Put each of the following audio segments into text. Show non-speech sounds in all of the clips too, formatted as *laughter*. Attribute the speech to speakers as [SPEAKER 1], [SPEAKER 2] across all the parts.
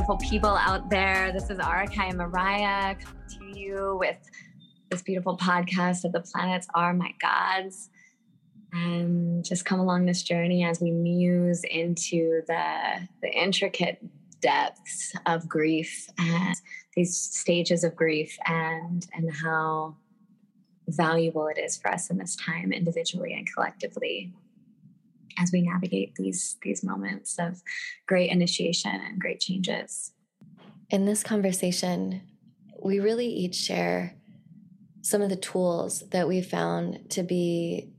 [SPEAKER 1] beautiful people out there. This is Arakai Mariah coming to you with this beautiful podcast of the planets are my gods. And just come along this journey as we muse into the, the intricate depths of grief and these stages of grief and and how valuable it is for us in this time individually and collectively as we navigate these these moments of great initiation and great changes.
[SPEAKER 2] In this conversation, we really each share some of the tools that we found to be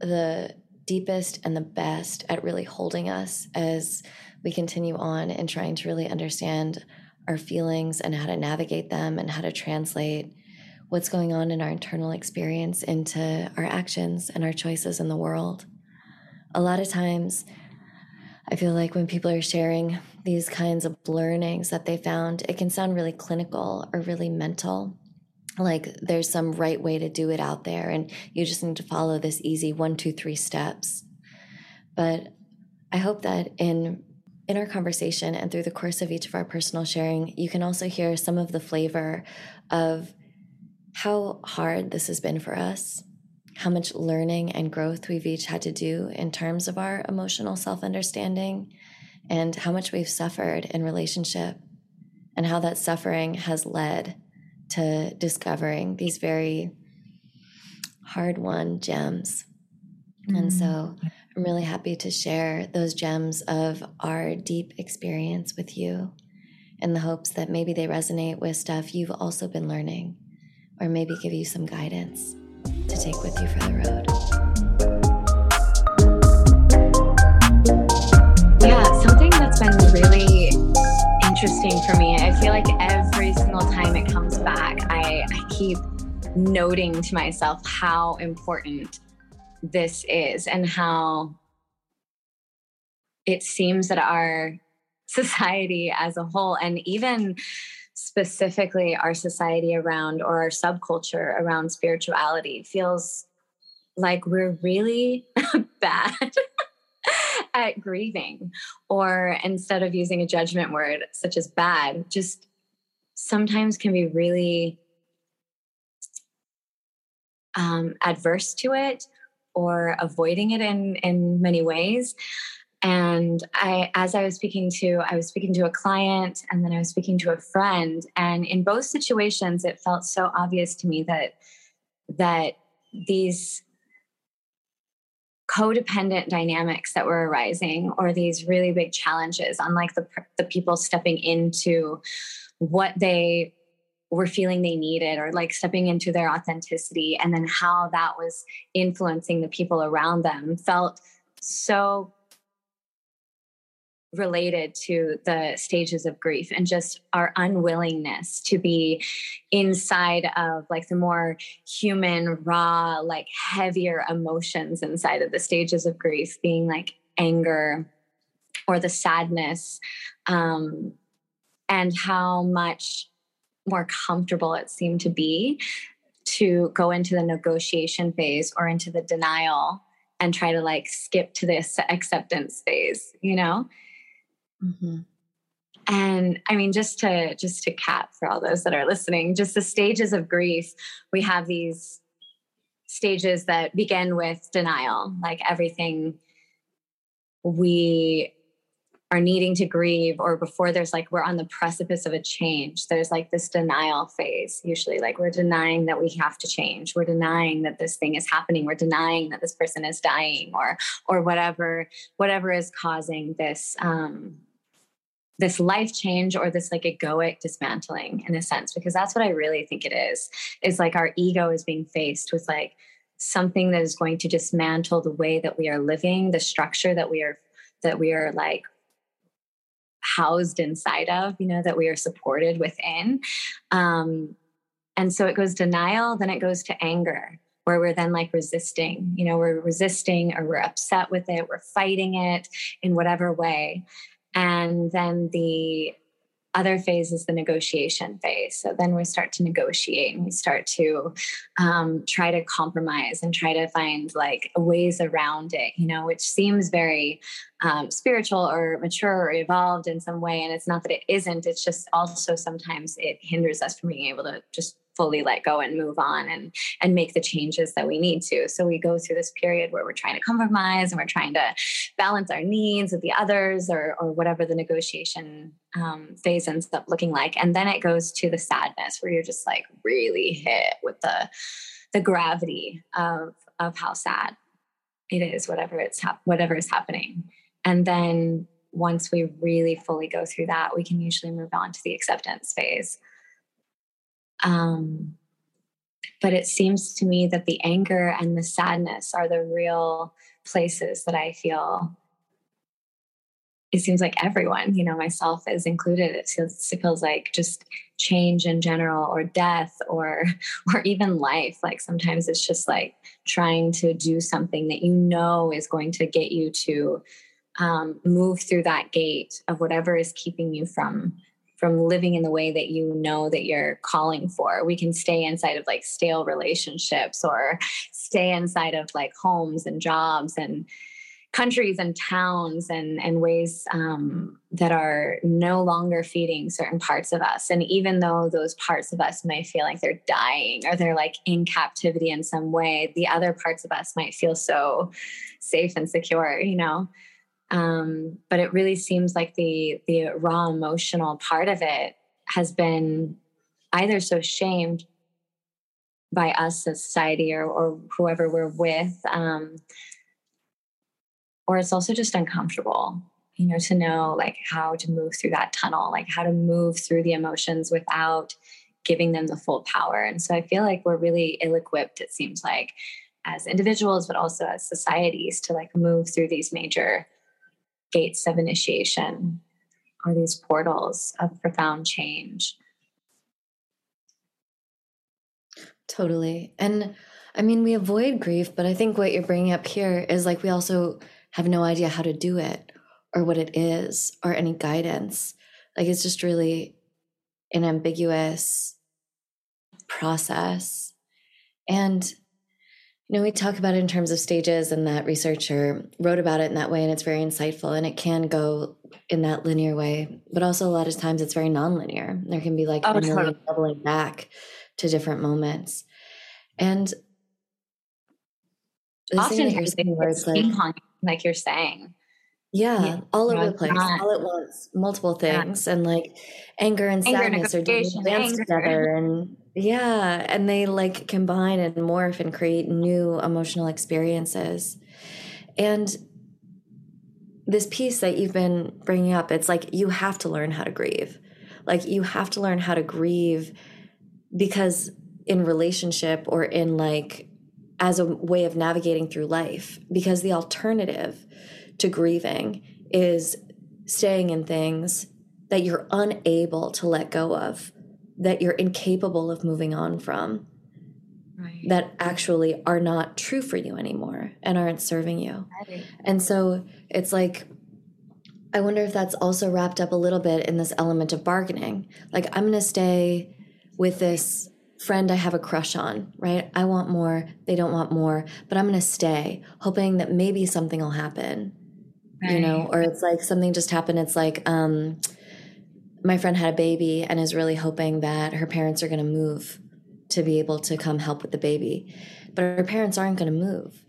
[SPEAKER 2] the deepest and the best at really holding us as we continue on and trying to really understand our feelings and how to navigate them and how to translate what's going on in our internal experience into our actions and our choices in the world a lot of times I feel like when people are sharing these kinds of learnings that they found, it can sound really clinical or really mental. Like there's some right way to do it out there, and you just need to follow this easy one, two, three steps. But I hope that in in our conversation and through the course of each of our personal sharing, you can also hear some of the flavor of how hard this has been for us how much learning and growth we've each had to do in terms of our emotional self understanding, and how much we've suffered in relationship, and how that suffering has led to discovering these very hard won gems. Mm-hmm. And so mm. I'm really happy to share those gems of our deep experience with you in the hopes that maybe they resonate with stuff you've also been learning or maybe give you some guidance to take with you for the road.
[SPEAKER 1] Yeah, something that's been really interesting for me. I feel like every single time it comes back, I, I keep noting to myself how important this is and how it seems that our *laughs* society as a whole and even specifically our society around or our subculture around spirituality feels like we're really *laughs* bad *laughs* at grieving. Or instead of using a judgment word such as bad just sometimes can be really um, adverse to it or avoiding it in in many ways and i as i was speaking to i was speaking to a client and then i was speaking to a friend. And in both situations it felt so obvious to me that that these codependent dynamics that were arising or these really big challenges unlike the the people stepping into what they were feeling they needed or like stepping into their authenticity and then how that was influencing the people around them felt so related to the stages of grief and just our unwillingness to be inside of like the more human raw like heavier emotions inside of the stages of grief being like anger or the sadness um, and how much more comfortable it seemed to be to go into the negotiation phase or into the denial and try to like skip to this acceptance phase you know Mm-hmm. And I mean, just to just to cap for all those that are listening, just the stages of grief. We have these stages that begin with denial, like everything we are needing to grieve or before there's like we're on the precipice of a change there's like this denial phase usually like we're denying that we have to change we're denying that this thing is happening we're denying that this person is dying or or whatever whatever is causing this um this life change or this like egoic dismantling in a sense because that's what i really think it is is like our ego is being faced with like something that is going to dismantle the way that we are living the structure that we are that we are like housed inside of you know that we are supported within. Um and so it goes denial then it goes to anger where we're then like resisting you know we're resisting or we're upset with it we're fighting it in whatever way and then the other phase is the negotiation phase. So then we start to negotiate and we start to um, try to compromise and try to find like ways around it, you know, which seems very um, spiritual or mature or evolved in some way. And it's not that it isn't, it's just also sometimes it hinders us from being able to just fully let go and move on and and make the changes that we need to. So we go through this period where we're trying to compromise and we're trying to balance our needs with the others or or whatever the negotiation um, phase ends up looking like. And then it goes to the sadness where you're just like really hit with the the gravity of of how sad it is whatever it's hap- whatever is happening. And then once we really fully go through that we can usually move on to the acceptance phase um, but it seems to me that the anger and the sadness are the real places that I feel. It seems like everyone, you know, myself is included. It feels, it feels like just change in general, or death, or *laughs* or even life. Like sometimes it's just like trying to do something that you know is going to get you to um, move through that gate of whatever is keeping you from from living in the way that you know that you're calling for. We can stay inside of like stale relationships or stay inside of like homes and jobs and countries and towns and and ways um, that are no longer feeding certain parts of us and even though those parts of us might feel like they're dying or they're like in captivity in some way the other parts of us might feel so safe and secure you know um, but it really seems like the the raw emotional part of it has been either so shamed by us as society or, or whoever we're with um, or it's also just uncomfortable you know to know like how to move through that tunnel like how to move through the emotions without giving them the full power. And so i feel like we're really ill-equipped it seems like as individuals but also as societies to like move through these major gates of initiation or these portals of profound change.
[SPEAKER 2] Totally. And I mean, we avoid grief, but I think what you're bringing up here is like we also have no idea how to do it or what it is or any guidance. Like it's just really an ambiguous process. And you know, we talk about it in terms of stages, and that researcher wrote about it in that way, and it's very insightful. And it can go in that linear way, but also a lot of times it's very nonlinear. There can be like oh, a million doubling back to different moments, and
[SPEAKER 1] often you're saying words like, like you're saying,
[SPEAKER 2] yeah, yeah, all over the place, not, all at once, multiple things, yeah. and like anger and anger sadness are doing dance together, and yeah, and they like combine and morph and create new emotional experiences. And this piece that you've been bringing up, it's like you have to learn how to grieve. Like you have to learn how to grieve because in relationship or in like as a way of navigating through life, because the alternative to grieving is staying in things that you're unable to let go of, that you're incapable of moving on from, right. that actually are not true for you anymore and aren't serving you. Right. And so it's like, I wonder if that's also wrapped up a little bit in this element of bargaining. Like, I'm going to stay with this friend I have a crush on, right? I want more, they don't want more, but I'm going to stay, hoping that maybe something will happen right. you know or it's like something just happened it's like um my friend had a baby and is really hoping that her parents are going to move to be able to come help with the baby but her parents aren't going to move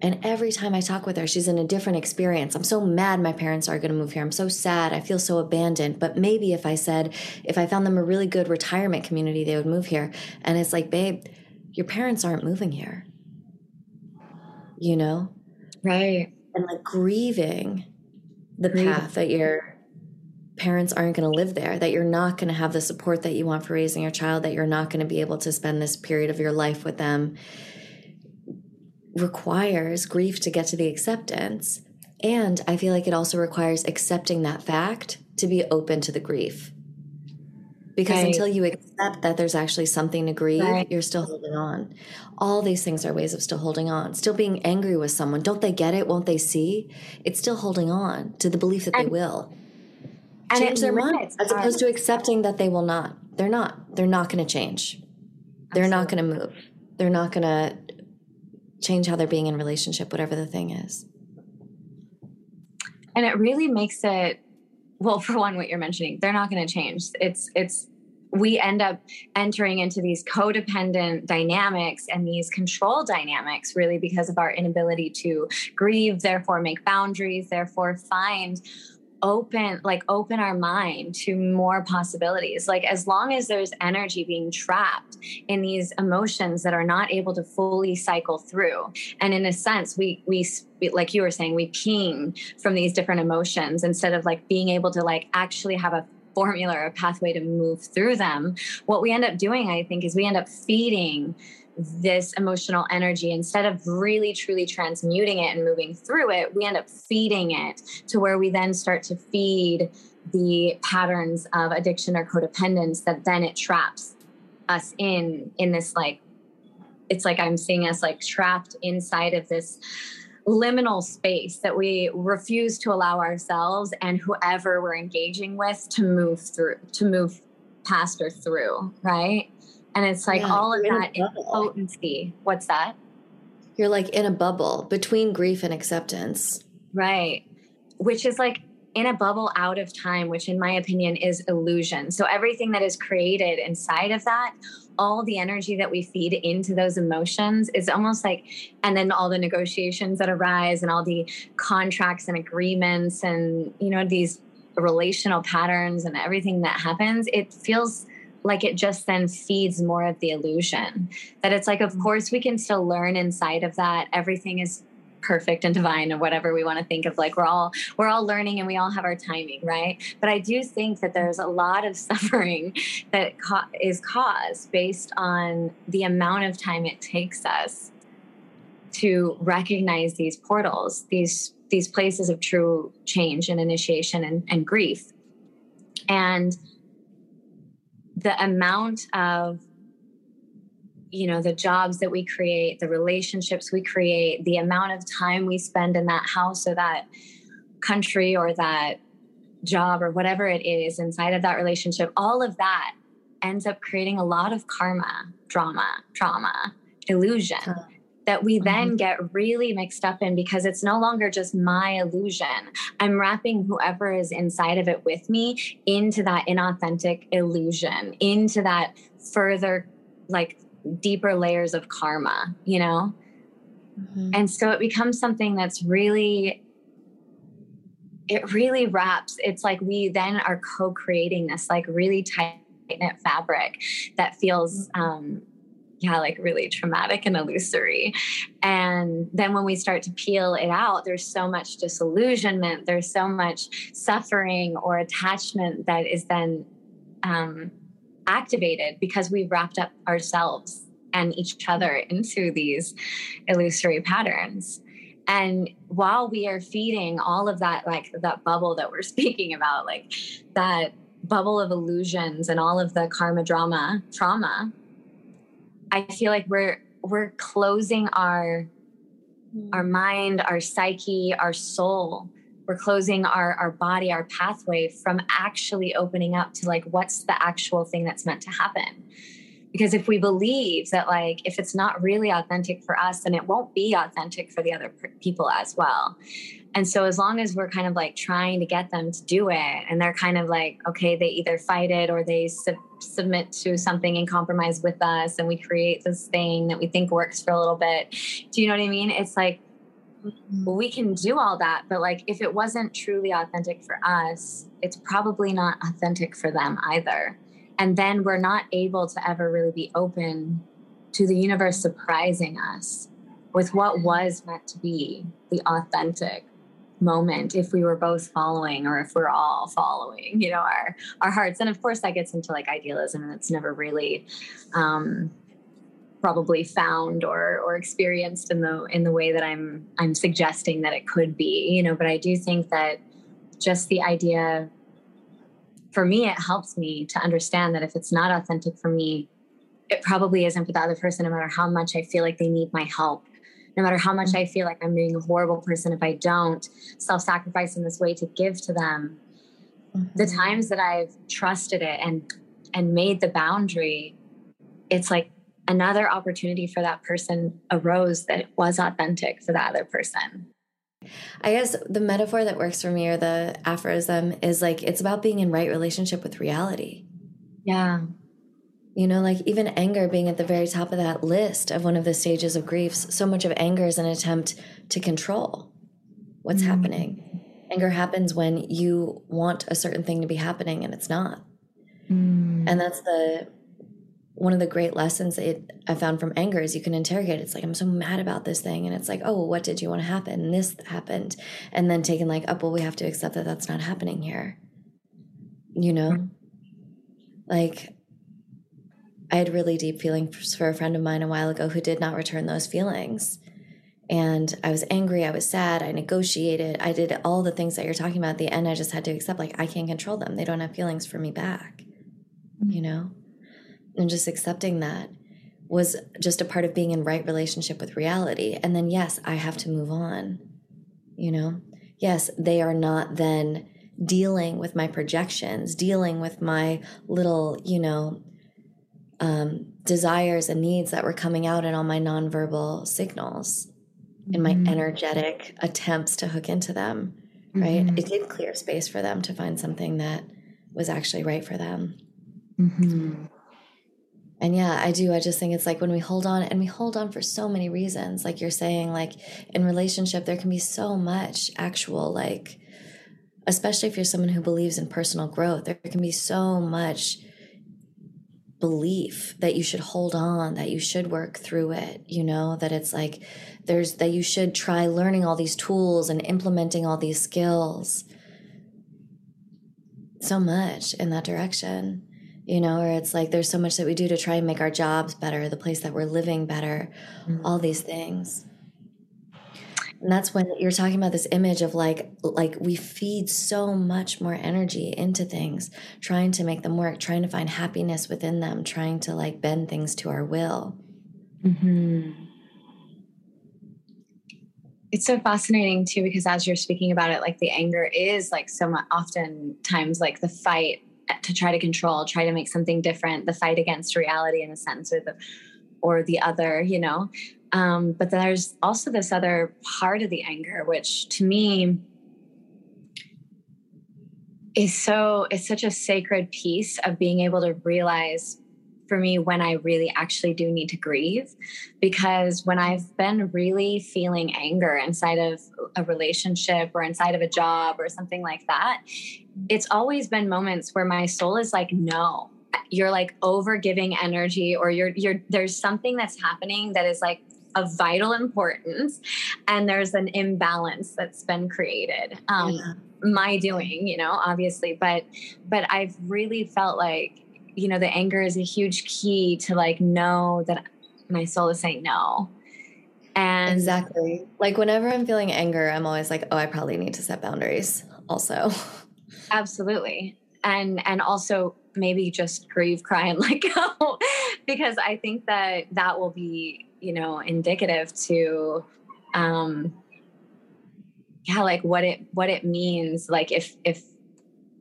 [SPEAKER 2] and every time I talk with her, she's in a different experience. I'm so mad my parents are going to move here. I'm so sad. I feel so abandoned. But maybe if I said, if I found them a really good retirement community, they would move here. And it's like, babe, your parents aren't moving here. You know?
[SPEAKER 1] Right
[SPEAKER 2] and like grieving the path that your parents aren't going to live there, that you're not going to have the support that you want for raising your child, that you're not going to be able to spend this period of your life with them requires grief to get to the acceptance. And I feel like it also requires accepting that fact to be open to the grief. Because right. until you accept that there's actually something to grieve right. you're still holding on. All these things are ways of still holding on. Still being angry with someone. Don't they get it? Won't they see? It's still holding on to the belief that and, they will and change their minds, as opposed to accepting that they will not. They're not. They're not going to change. They're Absolutely. not going to move. They're not going to change how they're being in relationship, whatever the thing is.
[SPEAKER 1] And it really makes it well, *laughs* for one, what you're mentioning, they're not going to change. It's it's we end up entering into these codependent dynamics and these control dynamics really because of our inability to grieve therefore make boundaries therefore find open like open our mind to more possibilities. Like as long as there's energy being trapped in these emotions that are not able to fully cycle through. And in a sense we we like you were saying we ping from these different emotions instead of like being able to like actually have a formula or a pathway to move through them. What we end up doing i think is we end up feeding this emotional energy instead of really truly transmuting it and moving through it we end up feeding it to where we then start to feed the patterns of addiction or codependence that then it traps us in in this like it's like i'm seeing us like trapped inside of this liminal space that we refuse to allow ourselves and whoever we're engaging with to move through to move past or through right and it's like yeah, all of that potency. What's that?
[SPEAKER 2] You're like in a bubble between grief and acceptance.
[SPEAKER 1] Right. Which is like in a bubble out of time, which in my opinion is illusion. So everything that is created inside of that, all the energy that we feed into those emotions is almost like, and then all the negotiations that arise and all the contracts and agreements and, you know, these relational patterns and everything that happens, it feels like it just then feeds more of the illusion that it's like of mm-hmm. course we can still learn inside of that. Everything is perfect and divine or whatever we want to think of like we're all we're all learning and we all have our timing right? But i do think that there's a lot of *laughs* suffering that is caused based on the amount of time it takes us to recognize these portals these these places of true change and initiation and, and grief. And the amount of you know the jobs that we create the relationships we create the amount of time we spend in that house or that country or that job or whatever it is inside of that relationship all of that ends up creating a lot of karma drama trauma illusion that we then mm-hmm. get really mixed up in because it's no longer just my illusion. I'm wrapping whoever is inside of it with me into that inauthentic illusion, into that further, like deeper layers of karma, you know? Mm-hmm. And so it becomes something that's really it really wraps it's like we then are co-creating this like really tight knit fabric that feels um, yeah, like really traumatic and illusory. And then when we start to peel it out, there's so much disillusionment, there's so much suffering or attachment that is then um, activated because we've wrapped up ourselves and each other into these illusory patterns. And while we are feeding all of that, like that bubble that we're *laughs* speaking about, like that bubble of illusions and all of the karma drama, trauma I feel like we're we're closing our mm. our mind, our psyche, our soul. We're closing our our body, our pathway from actually opening up to like what's the actual thing that's meant to happen. Because if we believe that like if it's not really authentic for us, then it won't be authentic for the other people as well. And so as long as we're kind of like trying to get them to do it and they're kind of like okay, they either fight it or they sub- submit to something and compromise with us and we create this thing that we think works for a little bit. Do you know what I mean? It's like we can do all that, but like if it wasn't truly authentic for us, it's probably not authentic for them either. And then we're not able to ever really be open to the universe surprising us with what was meant to be the authentic moment if we were both following or if we're all following you know our our hearts. And of course that gets into like idealism and it's never really um probably found or or experienced in the in the way that i'm i'm suggesting that it could be you know. But i do think that just the idea for me it helps me to understand that if it's not authentic for me it probably isn't for the other person no matter how much i feel like they need my help no matter how much I feel like I'm being a horrible person if I don't self sacrifice in this way to give to them. mm-hmm. the times that I've trusted it and and made the boundary, it's like another opportunity for that person arose that was authentic for the other person.
[SPEAKER 2] I guess the metaphor that works for me or the aphorism is like it's about being in right relationship with reality.
[SPEAKER 1] Yeah.
[SPEAKER 2] You know, like even anger being at the very top of that list of one of the stages of griefs, so much of anger is an attempt to control what's mm-hmm. happening. Anger happens when you want a certain thing to be happening and it's not. Mm. And that's the one of the great lessons that I found from anger is you can interrogate. It's like I'm so mad about this thing, and it's like, oh, what did you want to happen? And this happened, and then taking like, oh, well, we have to accept that that's not happening here. You know, mm. like I had really deep feelings for a friend of mine a while ago who did not return those feelings. And I was angry, I was sad, I negotiated, I did all the things that you're talking about. At the end, I just had to accept, like, I can't control them. They don't have feelings for me back, mm-hmm. you know? And just accepting that was just a part of being in right relationship with reality. And then, yes, I have to move on, you know? Yes, they are not then dealing with my projections, dealing with my little, you know, um, desires and needs that were coming out in all my nonverbal signals in my mm-hmm. energetic attempts to hook into them right mm-hmm. it did clear space for them to find something that was actually right for them mm-hmm. and yeah i do i just think it's like when we hold on and we hold on for so many reasons like you're saying like in relationship there can be so much actual like especially if you're someone who believes in personal growth there can be so much belief that you should hold on, that you should work through it, you know, that it's like there's that you should try learning all these tools and implementing all these skills. So much in that direction, you know, or it's like there's so much that we do to try and make our jobs better, the place that we're living better, mm-hmm. all these things and that's when you're talking about this image of like like we feed so much more energy into things trying to make them work trying to find happiness within them trying to like bend things to our will mm-hmm.
[SPEAKER 1] it's so fascinating too because as you're speaking about it like the anger is like so much oftentimes like the fight to try to control try to make something different the fight against reality in a sense or the or the other you know um, but there's also this other part of the anger, which to me is so, it's such a sacred piece of being able to realize for me when I really actually do need to grieve. Because when I've been really feeling anger inside of a relationship or inside of a job or something like that, it's always been moments where my soul is like, no, you're like over giving energy or you're you're there's something that's happening that is like of vital importance and there's an imbalance that's been created um, yeah. my doing you know obviously but but i've really felt like you know the anger is a huge key to like know that my soul is saying no.
[SPEAKER 2] And exactly. Like whenever i'm feeling anger i'm always like oh i probably need to set boundaries also.
[SPEAKER 1] Absolutely. And and also maybe just grieve cry and let go because i think that that will be you know indicative to um yeah like what it what it means like if if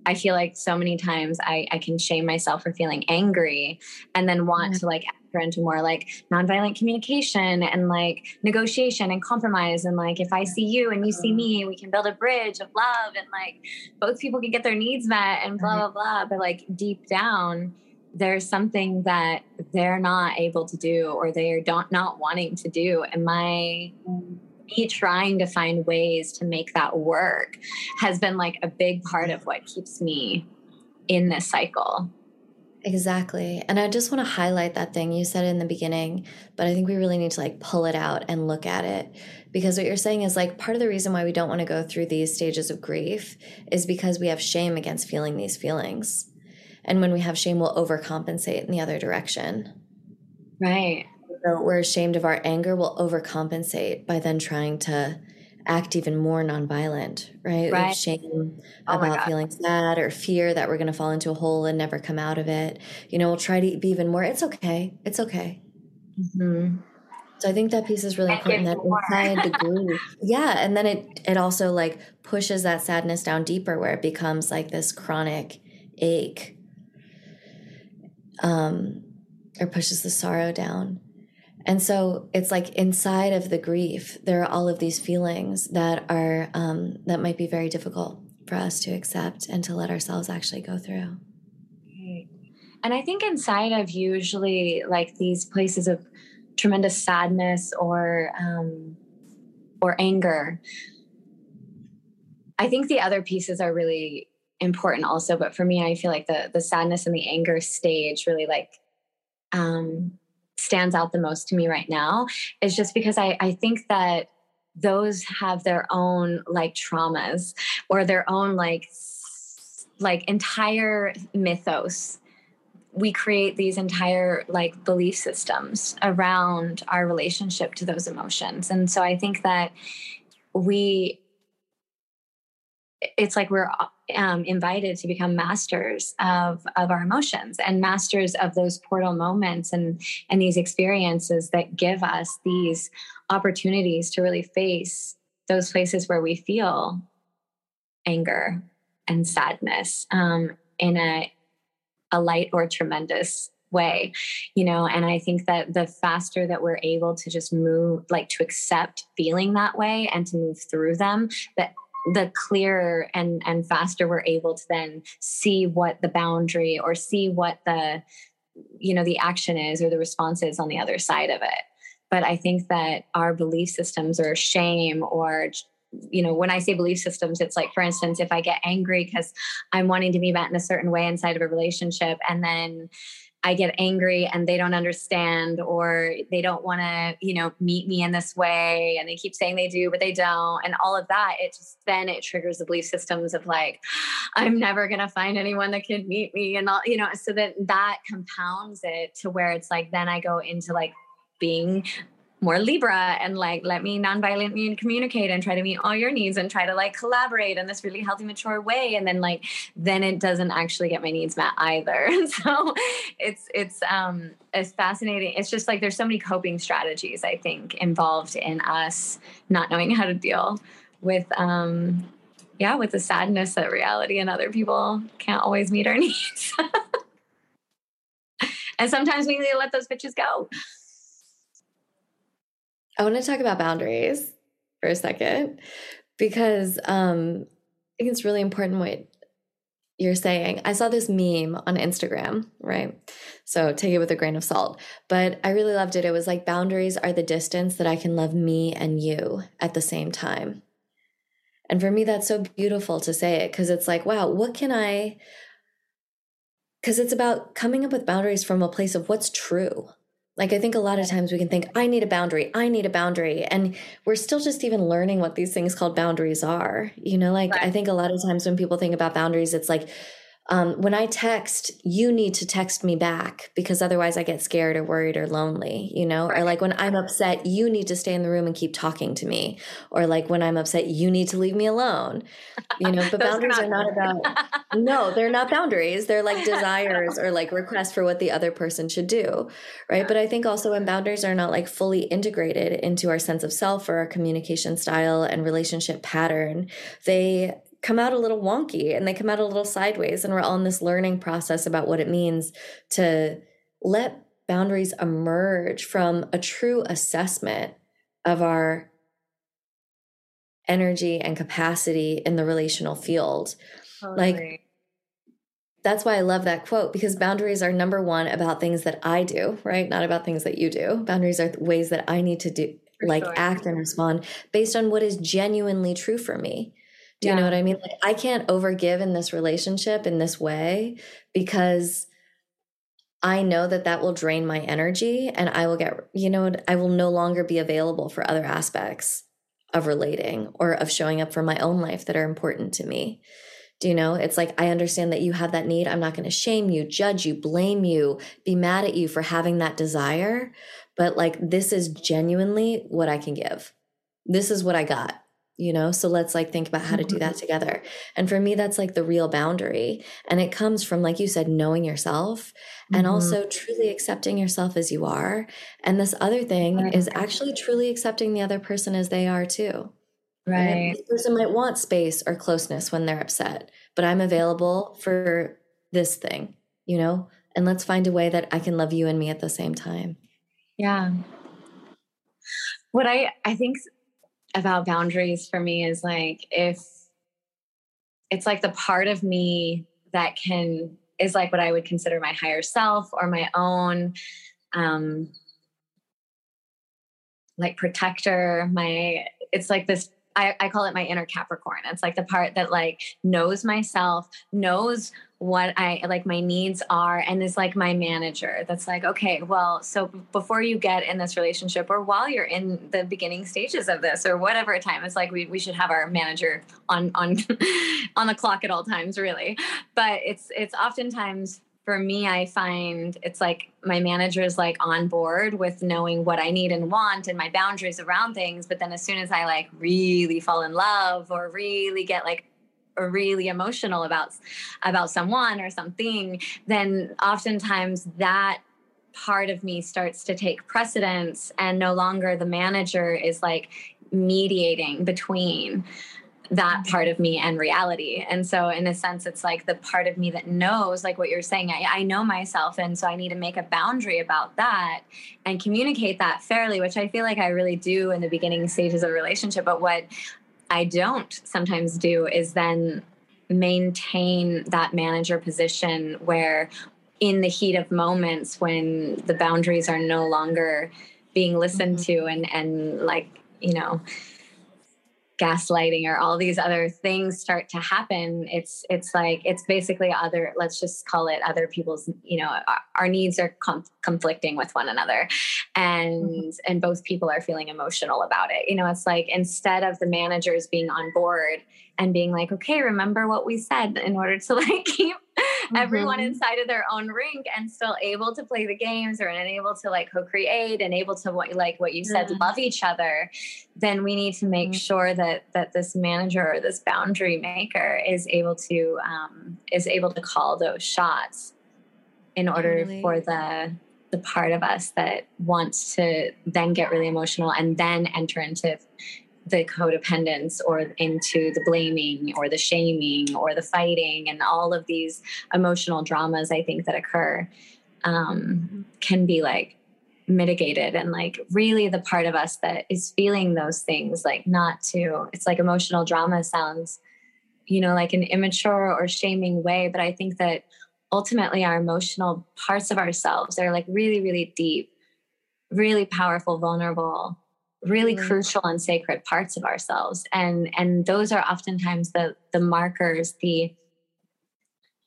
[SPEAKER 1] I feel like so many times I, I can shame myself for feeling angry and then want to like enter into more like nonviolent communication and like negotiation and compromise. And like, if I see you and you see me, we can build a bridge of love and like both people can get their needs met and blah, blah, blah. But like deep down, there's something that they're not able to do or they're don't not wanting to do and my me trying to find ways to make that work has been like a big part of what keeps me in this cycle
[SPEAKER 2] Exactly. And I just want to highlight that thing you said in the beginning, but I think we really need to like pull it out and look at it. Because what you're saying is like part of the reason why we don't want to go through these stages of grief is because we have shame against feeling these feelings. And when we have shame, we'll overcompensate in the other direction.
[SPEAKER 1] Right.
[SPEAKER 2] So we're ashamed of our anger, we'll overcompensate by then trying to act even more nonviolent, right? right. shame oh about feeling sad or fear that we're going to fall into a hole and never come out of it. You know, we'll try to be even more. It's okay. It's okay. Mm-hmm. So I think that piece is really important that inside the grief. *laughs* Yeah. And then it it also like pushes that sadness down deeper where it becomes like this chronic ache. Um or pushes the sorrow down. And so it's like inside of the grief, there are all of these feelings that are um, that might be very difficult for us to accept and to let ourselves actually go through.
[SPEAKER 1] And I think inside of usually like these places of tremendous sadness or um, or anger, I think the other pieces are really important also. But for me, I feel like the the sadness and the anger stage really like um, stands out the most to me right now is just because I, I think that those have their own like traumas or their own like like entire mythos we create these entire like belief systems around our relationship to those emotions and so i think that we it's like we're um, invited to become masters of of our emotions and masters of those portal moments and and these experiences that give us these opportunities to really face those places where we feel anger and sadness um, in a a light or tremendous way you know? And i think that the faster that we're able to just move like to accept feeling that way and to move through them that the clearer and and faster we're able to then see what the boundary or see what the you know the action is or the response is on the other side of it. But i think that our belief systems or shame or you know when i say belief systems it's like for instance if i get angry because i'm wanting to be met in a certain way inside of a relationship and then I get angry and they don't understand or they don't want to, you know, meet me in this way and they keep saying they do but they don't and all of that it just then it triggers the belief systems of like *sighs* I'm never going to find anyone that can meet me and all, you know, so that that compounds it to where it's like then I go into like being more Libra and like let me non-violently communicate and try to meet all your needs and try to like collaborate in this really healthy, mature way. And then like then it doesn't actually get my needs met either. *laughs* So it's it's um it's fascinating. It's just like there's so many coping strategies, I think, involved in us not knowing how to deal with um yeah, with the sadness that reality and other people can't always meet our *laughs* needs. and sometimes we need to let those bitches go.
[SPEAKER 2] I want to talk about boundaries for a second because um, I think it's really important what you're saying. I saw this meme on Instagram, right? So take it with a grain of salt. But I really loved it. It was like boundaries are the distance that I can love me and you at the same time. And for me, that's so beautiful to say it because it's like, wow, what can I? Because it's about coming up with boundaries from a place of what's true. Like, I think a lot of times we can think, I need a boundary, I need a boundary. And we're still just even learning what these things called boundaries are. You know, like, right. I think a lot of times when people think about boundaries, it's like, um, when I text, you need to text me back because otherwise I get scared or worried or lonely, you know? Right. Or like when I'm upset, you need to stay in the room and keep talking to me. Or like when I'm upset, you need to leave me alone, you know? *laughs* But boundaries are not, are not about, *laughs* no, they're not boundaries. They're like desires or like requests for what the other person should do. Right. Yeah. But I think also when boundaries are not like fully integrated into our sense of self or our communication style and relationship pattern, they come out a little wonky and they come out a little sideways and we're all in this learning process about what it means to let boundaries emerge from a true assessment of our energy and capacity in the relational field totally. like that's why I love that quote because boundaries are number one about things that I do, right? Not about things that you do. Boundaries are ways that I need to do, for like sure. act and respond based on what is genuinely true for me. Do you know what I mean? Like I can't overgive in this relationship in this way because I know that that will drain my energy and I will get, you know, I will no longer be available for other aspects of relating or of showing up for my own life that are important to me. Do you know? It's like, I understand that you have that need. I'm not going to shame you, judge you, blame you, be mad at you for having that desire. But like, this is genuinely what I can give. This is what I got you know? So let's like think about how to do that mm-hmm. together. And for me that's like the real boundary. And it comes from like you said knowing yourself and mm-hmm. also truly accepting yourself as you are. And this other thing right. is actually truly accepting the other person as they are too.
[SPEAKER 1] Right.
[SPEAKER 2] this person might want space or closeness when they're upset but i'm available for this thing you know? And let's find a way that i can love you and me at the same time.
[SPEAKER 1] Yeah. What i i think about boundaries for me is like if it's like the part of me that can is like what I would consider my higher self or my own um like protector my it's like this I, I call it my inner Capricorn. It's like the part that like knows myself, knows what I like my needs are, and is like my manager. That's like, okay, well, so before you get in this relationship or while you're in the beginning stages of this or whatever time, it's like we, we should have our manager on on *laughs* on the clock at all times, really. But it's it's oftentimes for me, I find it's like my manager is like on board with knowing what I need and want and my boundaries around things. But then as soon as I like really fall in love or really get like really emotional about about someone or something, then oftentimes that part of me starts to take precedence and no longer the manager is like mediating between that part of me and reality. And so, in a sense, it's like the part of me that knows, like what you're saying, I, I, know myself. And so, I need to make a boundary about that and communicate that fairly, which I feel like I really do in the beginning stages of a relationship. But what I don't sometimes do is then maintain that manager position where, in the heat of moments when the boundaries are no longer being listened mm-hmm. to and, and like, you know, gaslighting or all these other things start to happen it's it's like it's basically other let's just call it other people's you know our, our needs are com- conflicting with one another and mm-hmm. and both people are feeling emotional about it you know it's like instead of the managers being on board and being like okay remember what we said in order to *laughs* like keep mm-hmm. everyone inside of their own rink and still able to play the games or and able to like co-create and able to what like what you said yeah. love each other then we need to make mm-hmm. sure that that this manager or this boundary maker is able to um, is able to call those shots in order totally. for the the part of us that wants to then get really emotional and then enter into the codependence or into the blaming or the shaming or the fighting and all of these emotional dramas i think that occur um, can be like mitigated. And like really the part of us that is feeling those things like not to it's like emotional drama sounds you know like an immature or shaming way but i think that ultimately our emotional parts of ourselves are like really really deep really powerful vulnerable really mm-hmm. crucial and sacred parts of ourselves and and those are oftentimes the the markers the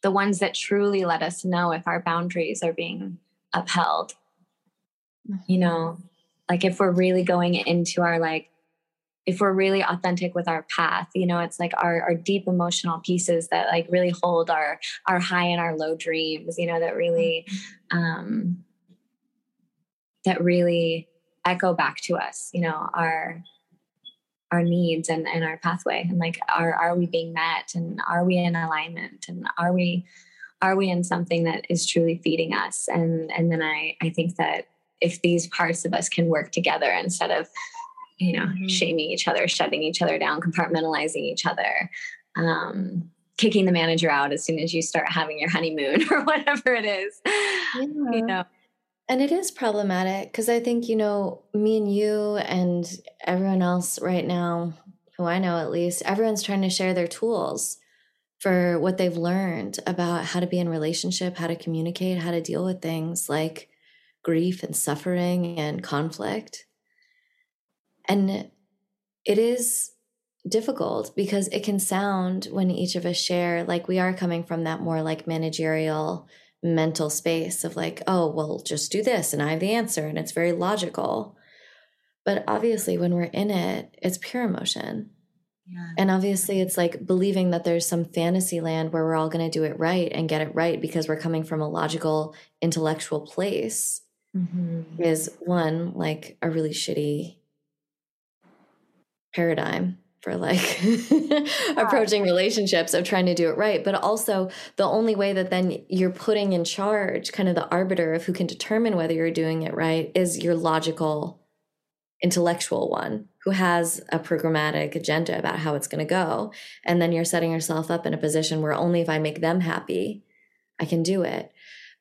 [SPEAKER 1] the ones that truly let us know if our boundaries are being upheld mm-hmm. you know like if we're really going into our like if we're really authentic with our path you know it's like our, our deep emotional pieces that like really hold our our high and our low dreams you know that really mm-hmm. um that really echo back to us you know our our needs and, and our pathway and like are are we being met and are we in alignment and are we are we in something that is truly feeding us and and then i i think that if these parts of us can work together instead of you know mm-hmm. shaming each other shutting each other down compartmentalizing each other um kicking the manager out as soon as you start having your honeymoon *laughs* or whatever it is yeah. you know
[SPEAKER 2] and it is problematic because I think, you know, me and you and everyone else right now, who I know at least, everyone's trying to share their tools for what they've learned about how to be in relationship, how to communicate, how to deal with things like grief and suffering and conflict. And it is difficult because it can sound when each of us share like we are coming from that more like managerial mental space of like, oh, well, just do this and I have the answer. And it's very logical. But obviously, when we're in it, it's pure emotion. Yeah. And obviously, it's like believing that there's some fantasy land where we're all going to do it right and get it right because we're coming from a logical, intellectual place mm-hmm. is one, like a really shitty paradigm for like *laughs* approaching relationships of trying to do it right but also the only way that then you're putting in charge kind of the arbiter of who can determine whether you're doing it right is your logical intellectual one who has a programmatic agenda about how it's going to go. And then you're setting yourself up in a position where only if i make them happy i can do it.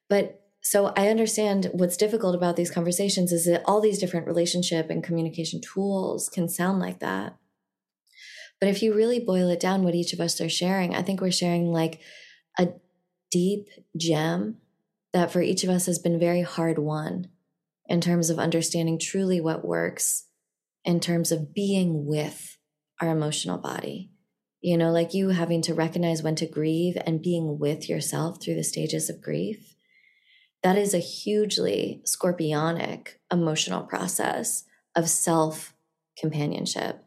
[SPEAKER 2] But so i understand what's difficult about these conversations is that all these different relationship and communication tools can sound like that but if you really boil it down, what each of us are sharing, I think we're sharing like a deep gem that for each of us has been very hard won in terms of understanding truly what works in terms of being with our emotional body. You know, like you having to recognize when to grieve and being with yourself through the stages of grief. That is a hugely scorpionic emotional process of self companionship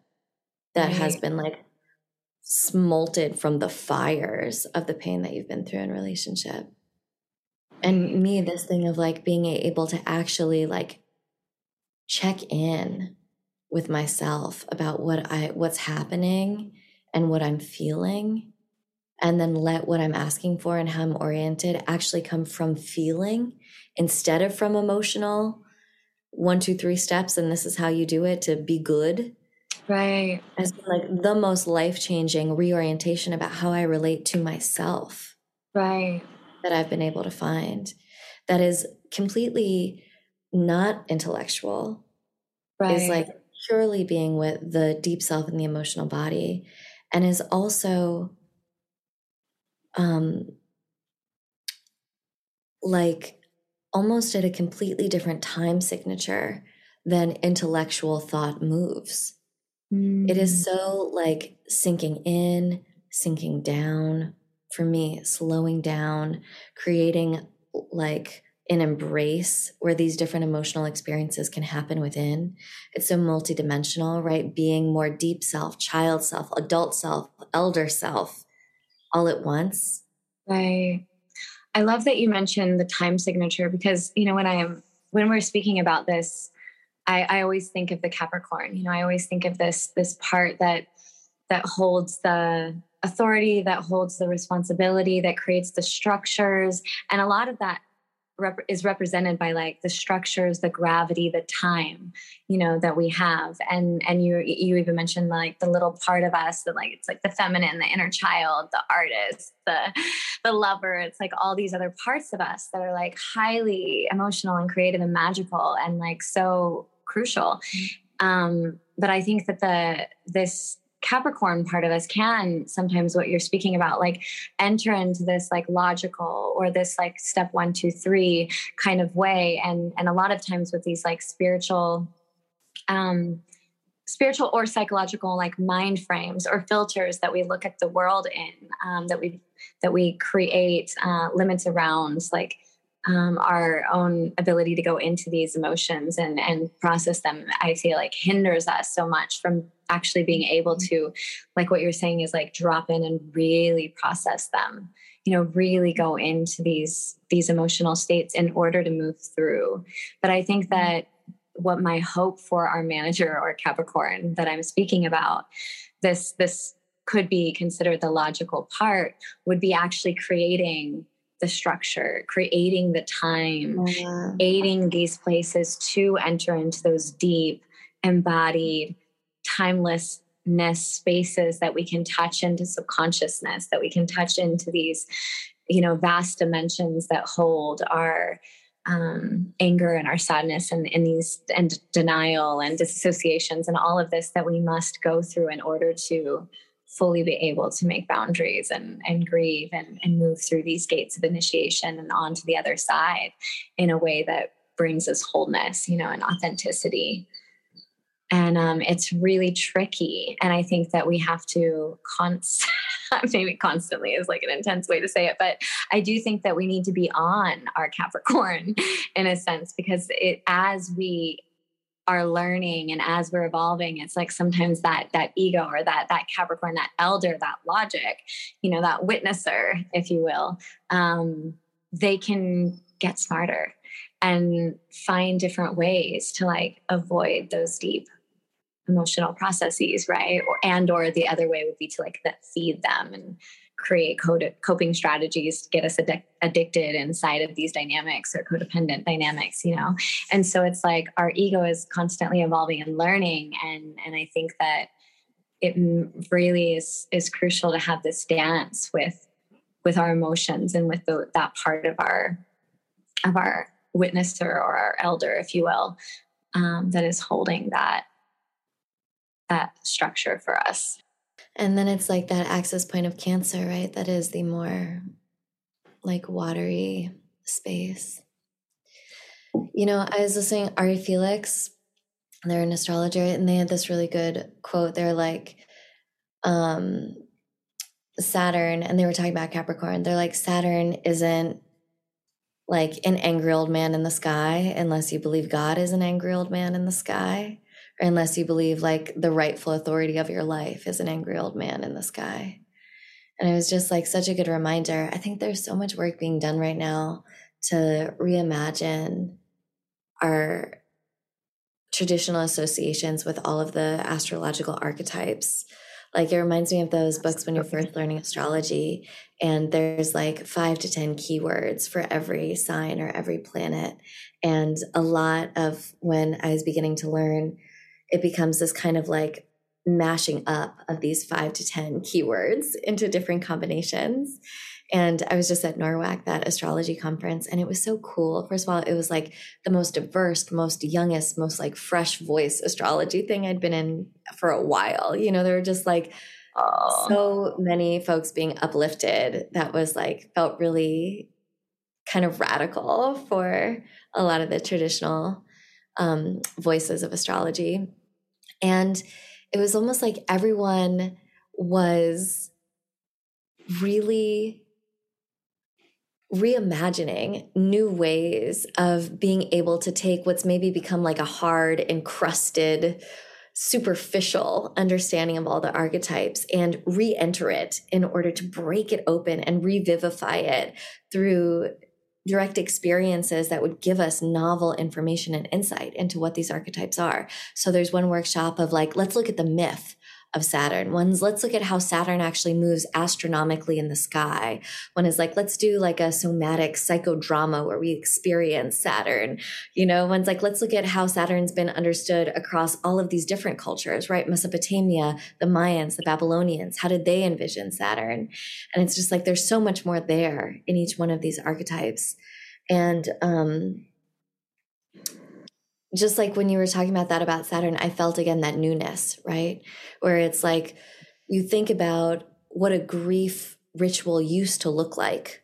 [SPEAKER 2] that right. has been like smolted from the fires of the pain that you've been through in relationship and me this thing of like being able to actually like check in with myself about what i what's happening and what i'm feeling and then let what i'm asking for and how i'm oriented actually come from feeling instead of from emotional one two three steps and this is how you do it to be good
[SPEAKER 1] Right.
[SPEAKER 2] Has been like the most life changing reorientation about how I relate to myself.
[SPEAKER 1] Right.
[SPEAKER 2] That I've been able to find that is completely not intellectual. Right. Is like purely being with the deep self and the emotional body and is also um like almost at a completely different time signature than intellectual thought moves. Mm. It is mm. so like sinking in, sinking down for me, slowing down, creating like an embrace where these different emotional experiences can happen within. It's so multidimensional, right? Being more deep self, child self, adult self, elder self all at once.
[SPEAKER 1] Right. I love that you mentioned the time signature because, you know, when I am, when we're speaking about this, I, I always think of the Capricorn. You know, I always think of this this part that that holds the authority, that holds the responsibility, that creates the structures, and a lot of that rep- is represented by like the structures, the gravity, the time, you know, that we have. And and you you even mentioned like the little part of us that like it's like the feminine, the inner child, the artist, the the lover. It's like all these other parts of us that are like highly emotional and creative and magical and like so crucial. Mm-hmm. Um, but I think that the this Capricorn part of us can sometimes what you're speaking about, like enter into this like logical or this like step one, two, three kind of way. And and a lot of times with these like spiritual um spiritual or psychological like mind frames or filters that we look at the world in um, that we that we create uh, limits around like um, our own ability to go into these emotions and and process them i feel like hinders us so much from actually being able mm-hmm. to like what you're saying is like drop in and really process them you know really go into these these emotional states in order to move through but i think mm-hmm. that what my hope for our manager or capricorn that i'm speaking about this this could be considered the logical part would be actually creating the structure, creating the time, yeah. aiding these places to enter into those deep, embodied, timelessness spaces that we can touch into subconsciousness, that we can touch into these, you know, vast dimensions that hold our um, anger and our sadness and, and these and denial and disassociations and all of this that we must go through in order to fully be able to make boundaries and, and grieve and, and move through these gates of initiation and on to the other side in a way that brings us wholeness, you know, and authenticity. And um, it's really tricky. And I think that we have to const- *laughs* maybe constantly is like an intense way to say it, but I do think that we need to be on our Capricorn *laughs* in a sense because it as we are learning and as we're evolving it's like sometimes that that ego or that that capricorn that elder that logic you know that witnesser if you will um, they can get smarter and find different ways to like avoid those deep emotional processes right? Or and or the other way would be to like feed them and create coping strategies to get us addic- addicted inside of these dynamics or codependent dynamics you know? And so it's like our ego is constantly evolving and learning and and i think that it really is is crucial to have this dance with with our emotions and with the, that part of our of our witnesser or our elder if you will um, that is holding that that structure for us
[SPEAKER 2] and then it's like that access point of cancer, right? That is the more like watery space. You know, I was listening Ari Felix, they're an astrologer, and they had this really good quote. They're like, um, Saturn, and they were talking about Capricorn. They're like, Saturn isn't like an angry old man in the sky unless you believe God is an angry old man in the sky unless you believe like the rightful authority of your life is an angry old man in the sky. And it was just like such a good reminder. I think there's so much work being done right now to reimagine our traditional associations with all of the astrological archetypes. Like it reminds me of those books when you're first learning astrology, and there's like five to 10 keywords for every sign or every planet. And a lot of when I was beginning to learn it becomes this kind of like mashing up of these five to 10 keywords into different combinations. And I was just at NORWAC, that astrology conference, and it was so cool. First of all, it was like the most diverse, most youngest, most like fresh voice astrology thing I'd been in for a while. You know, there were just like oh. so many folks being uplifted that was like felt really kind of radical for a lot of the traditional um, voices of astrology. And it was almost like everyone was really reimagining new ways of being able to take what's maybe become like a hard, encrusted, superficial understanding of all the archetypes and re enter it in order to break it open and revivify it through direct experiences that would give us novel information and insight into what these archetypes are. So there's one workshop of like, let's look at the myth of Saturn. One's let's look at how Saturn actually moves astronomically in the sky. One is like, let's do like a somatic psychodrama where we experience Saturn. You know, one's like, let's look at how Saturn's been understood across all of these different cultures, right? Mesopotamia, the Mayans, the Babylonians. How did they envision Saturn? And it's just like there's so much more there in each one of these archetypes. And um just like when you were talking about that about Saturn, I felt again that newness, right? Where it's like you think about what a grief ritual used to look like,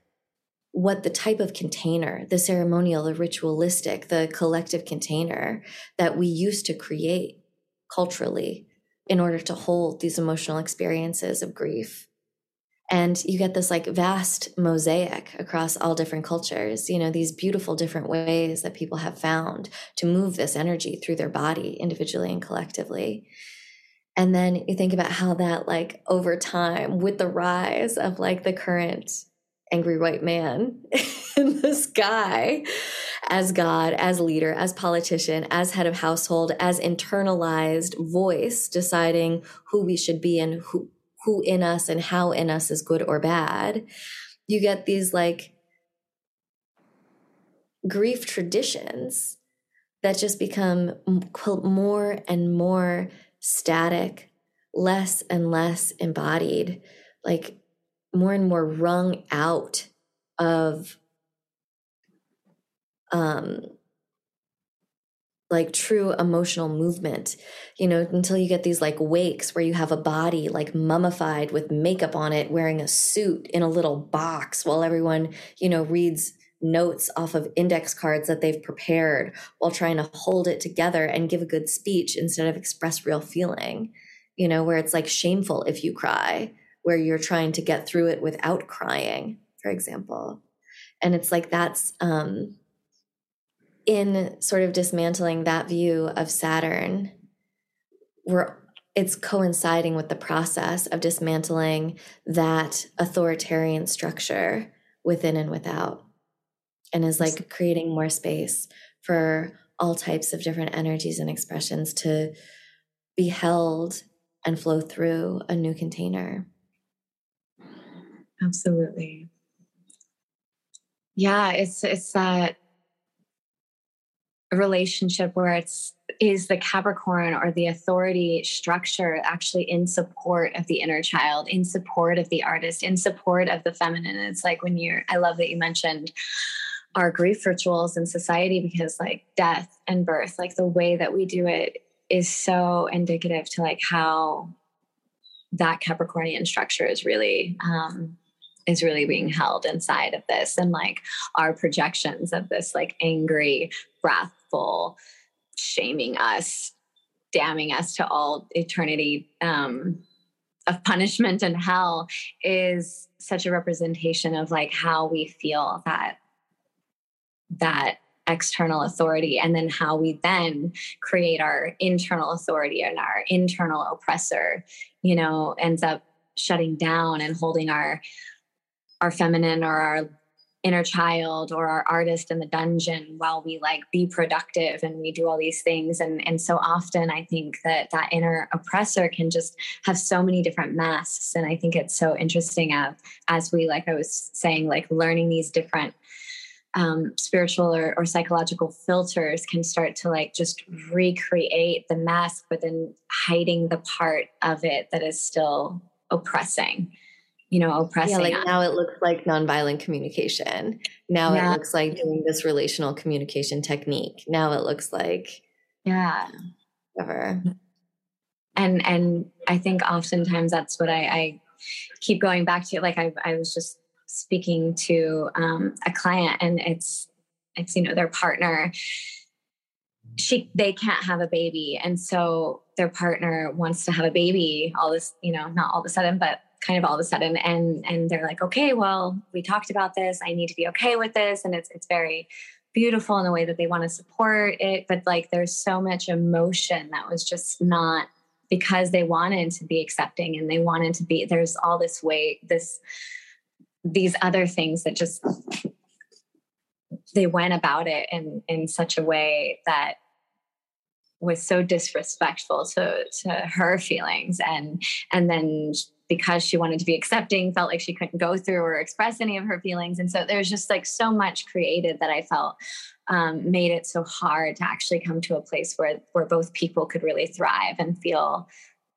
[SPEAKER 2] what the type of container, the ceremonial, the ritualistic, the collective container that we used to create culturally in order to hold these emotional experiences of grief and you get this like vast mosaic across all different cultures you know these beautiful different ways that people have found to move this energy through their body individually and collectively. And then you think about how that like over time with the rise of like the current angry white man *laughs* in the sky as god as leader as politician as head of household as internalized voice deciding who we should be and who who in us and how in us is good or bad, you get these like grief traditions that just become more and more static, less and less embodied, like more and more wrung out of um like true emotional movement, you know, until you get these like wakes where you have a body like mummified with makeup on it, wearing a suit in a little box while everyone, you know, reads notes off of index cards that they've prepared while trying to hold it together and give a good speech instead of express real feeling, you know, where it's like shameful if you cry, where you're trying to get through it without crying, for example. And it's like that's, um, in sort of dismantling that view of Saturn, we're it's coinciding with the process of dismantling that authoritarian structure within and without and is like creating more space for all types of different energies and expressions to be held and flow through a new container.
[SPEAKER 1] Absolutely. Yeah, it's it's that relationship where it's is the Capricorn or the authority structure actually in support of the inner child, in support of the artist, in support of the feminine. It's like when you're, I love that you mentioned our grief rituals in society because, like, death and birth, like the way that we do it is so indicative to like how that Capricornian structure is really um, is really being held inside of this and like our projections of this like angry wrathful shaming us damning us to all eternity um, of punishment and hell is such a representation of like how we feel that that external authority and then how we then create our internal authority and our internal oppressor you know ends up shutting down and holding our our feminine or our inner child or our artist in the dungeon while we like be productive and we do all these things. And and so often i think that that inner oppressor can just have so many different masks. And i think it's so interesting as, as we like i was saying like learning these different um, spiritual or, or psychological filters can start to like just recreate the mask but then hiding the part of it that is still oppressing you know, oppressing.
[SPEAKER 2] Yeah, like us. now it looks like nonviolent communication. Now yeah. it looks like doing this relational communication technique. Now it looks like
[SPEAKER 1] yeah,
[SPEAKER 2] whatever.
[SPEAKER 1] And and I think oftentimes that's what I, I keep going back to. Like I I was just speaking to um, a client, and it's it's you know their partner. She they can't have a baby, and so their partner wants to have a baby. All this you know not all of a sudden, but kind of all of a sudden and and they're like okay well we talked about this. I need to be okay with this. And it's it's very beautiful in the way that they want to support it but like there's so much emotion that was just not because they wanted to be accepting and they wanted to be there's all this weight this these other things that just they went about it in in such a way that was so disrespectful to to her feelings. And and then because she wanted to be accepting felt like she couldn't go through or express any of her feelings. And so there's just like so much created that i felt um, made it so hard to actually come to a place where where both people could really thrive and feel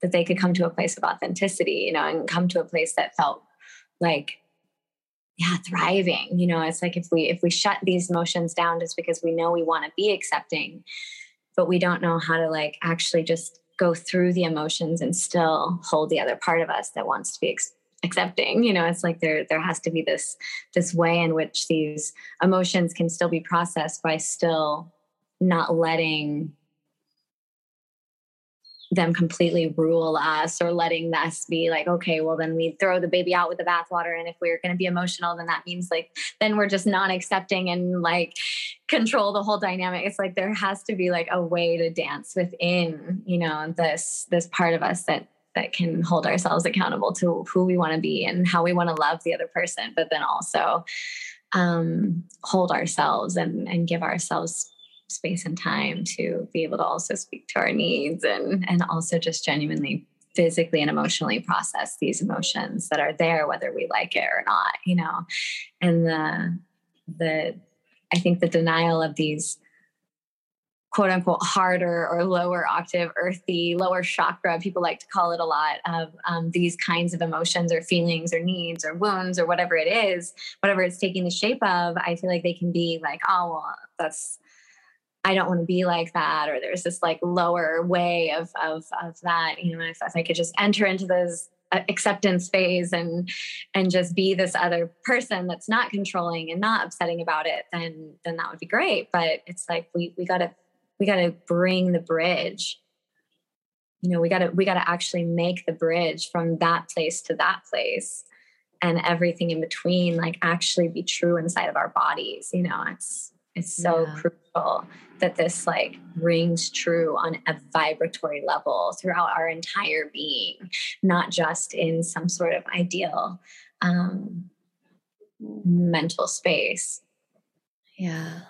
[SPEAKER 1] that they could come to a place of authenticity you know and come to a place that felt like yeah thriving. You know it's like if we if we shut these emotions down just because we know we want to be accepting but we don't know how to like actually just go through the emotions and still hold the other part of us that wants to be ex- accepting you know? It's like there there has to be this this way in which these emotions can still be processed by still not letting them completely rule us or letting us be like, okay, well, then we throw the baby out with the bathwater. And if we're going to be emotional, then that means like, then we're just not accepting and like control the whole dynamic. It's like there has to be like a way to dance within, you know, this, this part of us that, that can hold ourselves accountable to who we want to be and how we want to love the other person, but then also um, hold ourselves and, and give ourselves space and time to be able to also speak to our needs and and also just genuinely physically and emotionally process these emotions that are there whether we like it or not you know? And the the i think the denial of these quote unquote harder or lower octave earthy lower chakra people like to call it a lot of um, these kinds of emotions or feelings or needs or wounds or whatever it is whatever it's taking the shape of i feel like they can be like oh well that's I don't want to be like that, or there's this like lower way of of of that. You know, if, if I could just enter into this uh, acceptance phase and and just be this other person that's not controlling and not upsetting about it, then then that would be great. But it's like we we gotta we gotta bring the bridge. You know, we gotta we gotta actually make the bridge from that place to that place and everything in between like actually be true inside of our bodies you know it's it's so yeah. crucial that this like rings true on a vibratory level throughout our entire being, not just in some sort of ideal um, mental space.
[SPEAKER 2] Yeah.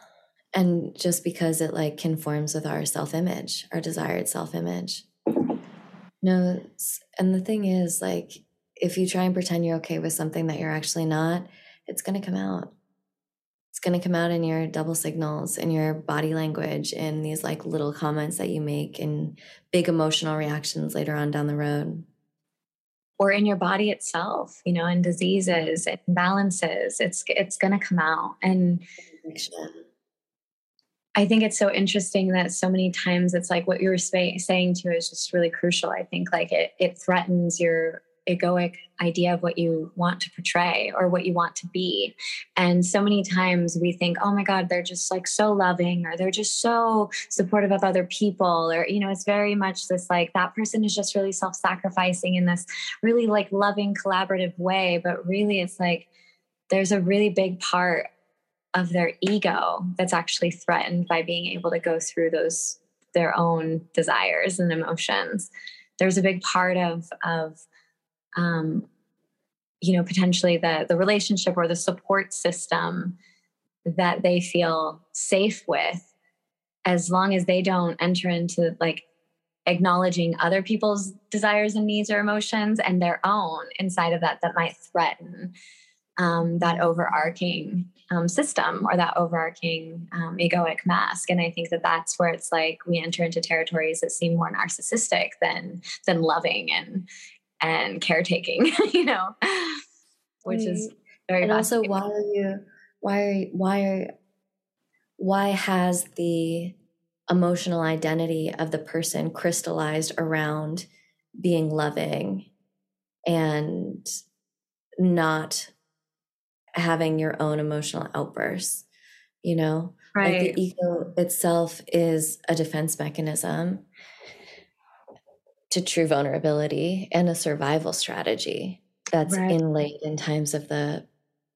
[SPEAKER 2] And just because it like conforms with our self image, our desired self image. No, and the thing is, like, if you try and pretend you're okay with something that you're actually not, it's going to come out. Going to come out in your double signals, in your body language, in these like little comments that you make, and big emotional reactions later on down the road.
[SPEAKER 1] Or in your body itself, you know, in diseases, imbalances, it's it's going to come out. And I think it's so interesting that so many times it's like what you were saying to is just really crucial. I think like it it threatens your egoic idea of what you want to portray or what you want to be. And so many times we think, oh my God, they're just like so loving or they're just so supportive of other people. Or, you know, it's very much this like that person is just really self sacrificing in this really like loving, collaborative way. But really, it's like there's a really big part of their ego that's actually threatened by being able to go through those their own desires and emotions there's a big part of of um, you know potentially the the relationship or the support system that they feel safe with as long as they don't enter into like acknowledging other people's desires and needs or emotions and their own inside of that that might threaten um, that overarching um, system or that overarching um, egoic mask. And I think that that's where it's like we enter into territories that seem more narcissistic than than loving and and caretaking. *laughs* you know, which is very.
[SPEAKER 2] And also, why are you? Why are why are why has the emotional identity of the person crystallized around being loving and not having your own emotional outbursts you know right. like the ego itself is a defense mechanism to true vulnerability and a survival strategy that's right. inlaid in times of the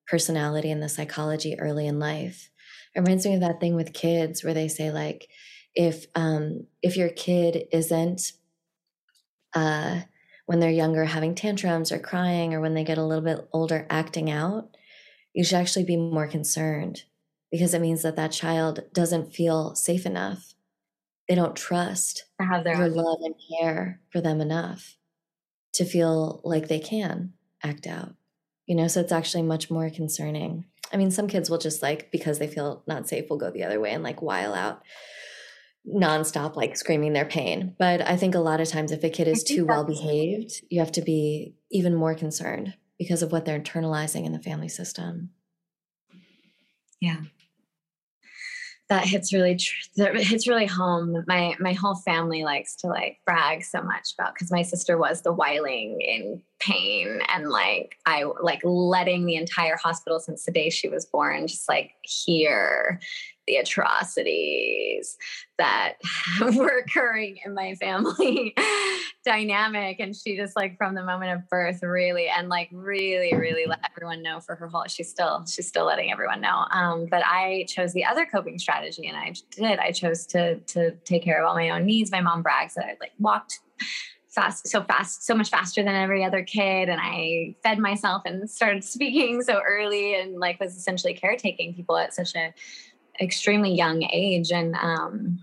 [SPEAKER 2] personality and the psychology early in life it reminds me of that thing with kids where they say like if um if your kid isn't uh when they're younger having tantrums or crying or when they get a little bit older acting out you should actually be more concerned because it means that that child doesn't feel safe enough. They don't trust
[SPEAKER 1] to have their
[SPEAKER 2] your love and care for them enough to feel like they can act out. You know, so it's actually much more concerning. I mean, some kids will just like because they feel not safe will go the other way and like while out nonstop, like screaming their pain. But I think a lot of times if a kid is too well behaved, you have to be even more concerned because of what they're internalizing in the family system.
[SPEAKER 1] Yeah. That hits really that hits really home. My my whole family likes to like brag so much about because my sister was the whiling in pain and like I like letting the entire hospital since the day she was born just like hear the atrocities that *laughs* were occurring in my family *laughs* dynamic and she just like from the moment of birth really and like really really let everyone know for her whole she's still she's still letting everyone know. Um, but i chose the other coping strategy and i did. I chose to to take care of all my own needs. My mom brags that i like walked fast so fast so much faster than every other kid and i fed myself and started speaking so early and like was essentially caretaking people at such a extremely young age and um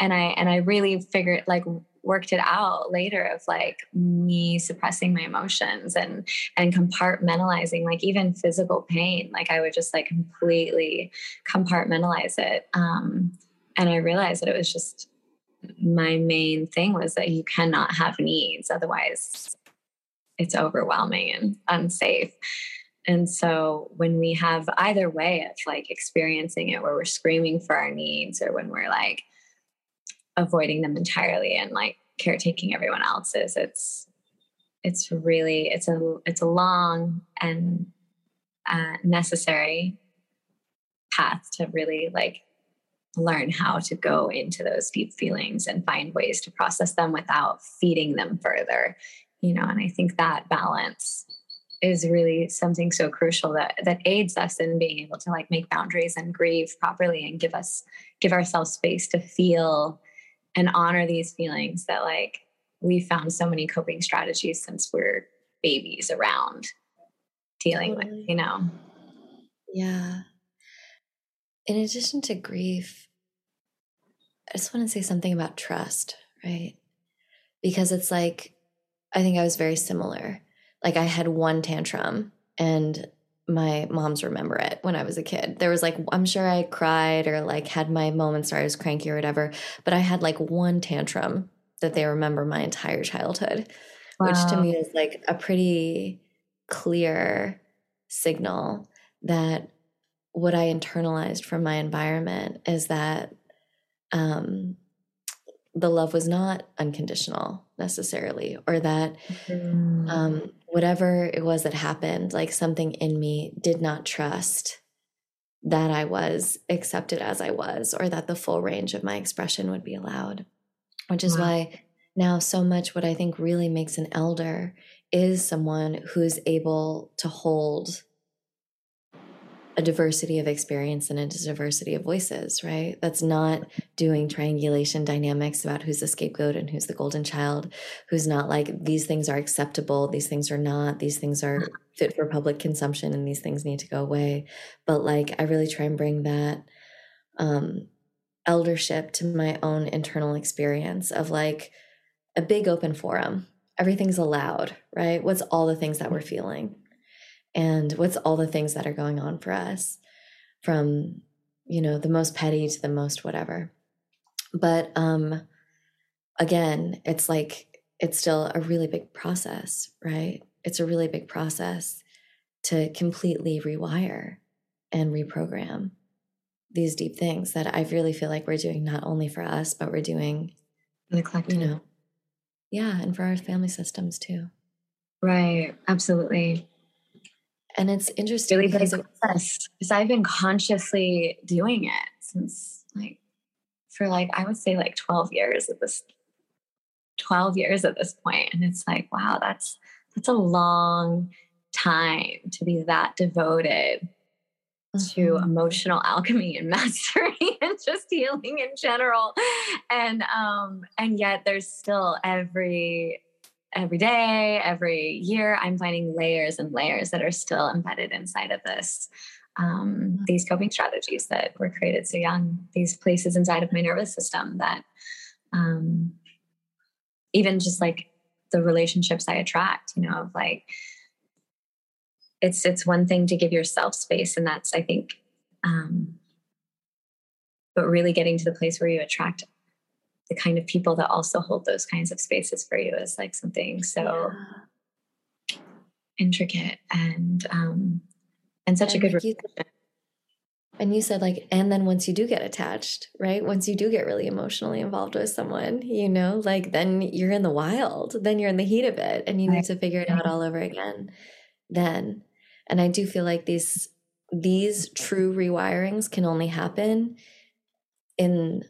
[SPEAKER 1] and i and i really figured like worked it out later of like me suppressing my emotions and and compartmentalizing like even physical pain like i would just like completely compartmentalize it um and i realized that it was just my main thing was that you cannot have needs otherwise it's overwhelming and unsafe and so when we have either way of like experiencing it where we're screaming for our needs or when we're like avoiding them entirely and like caretaking everyone else's, it's it's really it's a it's a long and uh, necessary path to really like learn how to go into those deep feelings and find ways to process them without feeding them further you know and i think that balance is really something so crucial that that aids us in being able to like make boundaries and grieve properly and give us give ourselves space to feel and honor these feelings that like we found so many coping strategies since we're babies around dealing totally. with you know
[SPEAKER 2] yeah in addition to grief i just want to say something about trust right because it's like I think I was very similar. Like I had one tantrum and my moms remember it when I was a kid. There was like, I'm sure I cried or like had my moments where I was cranky or whatever, but I had like one tantrum that they remember my entire childhood, wow. which to me is like a pretty clear signal that what I internalized from my environment is that um, the love was not unconditional necessarily, or that mm. um, whatever it was that happened, like something in me did not trust that I was accepted as I was, or that the full range of my expression would be allowed. Which is wow. why now so much what I think really makes an elder is someone who is able to hold a diversity of experience and a diversity of voices, right? That's not doing triangulation dynamics about who's the scapegoat and who's the golden child, who's not like these things are acceptable, these things are not, these things are fit for public consumption and these things need to go away. But like I really try and bring that um eldership to my own internal experience of like a big open forum. Everything's allowed, right? What's all the things that we're feeling? And what's all the things that are going on for us from you know the most petty to the most whatever but um again it's like it's still a really big process right it's a really big process to completely rewire and reprogram these deep things that I really feel like we're doing not only for us, but we're doing
[SPEAKER 1] the collective.
[SPEAKER 2] You know, yeah, and for our family systems too.
[SPEAKER 1] Right. Absolutely.
[SPEAKER 2] And it's interesting
[SPEAKER 1] really because, because I've been consciously doing it since like for like I would say like 12 years at this 12 years at this point. And it's like wow that's that's a long time to be that devoted mm-hmm. to emotional *laughs* alchemy and mastery *laughs* and just healing in general. And um and yet there's still every every day, every year, I'm finding layers and layers that are still embedded inside of this. Um, mm-hmm. these coping strategies that were created so young, these places inside of my nervous system that um, even just like the relationships I attract, you know, of like it's it's one thing to give yourself space, and that's I think, um, but really getting to the place where you attract the kind of people that also hold those kinds of spaces for you is like something so yeah. intricate and um and such and a good
[SPEAKER 2] you, and you said like and then once you do get attached right? Once you do get really emotionally involved with someone you know like then you're in the wild then you're in the heat of it and you need to figure it out all over again then. And i do feel like these these true rewirings can only happen in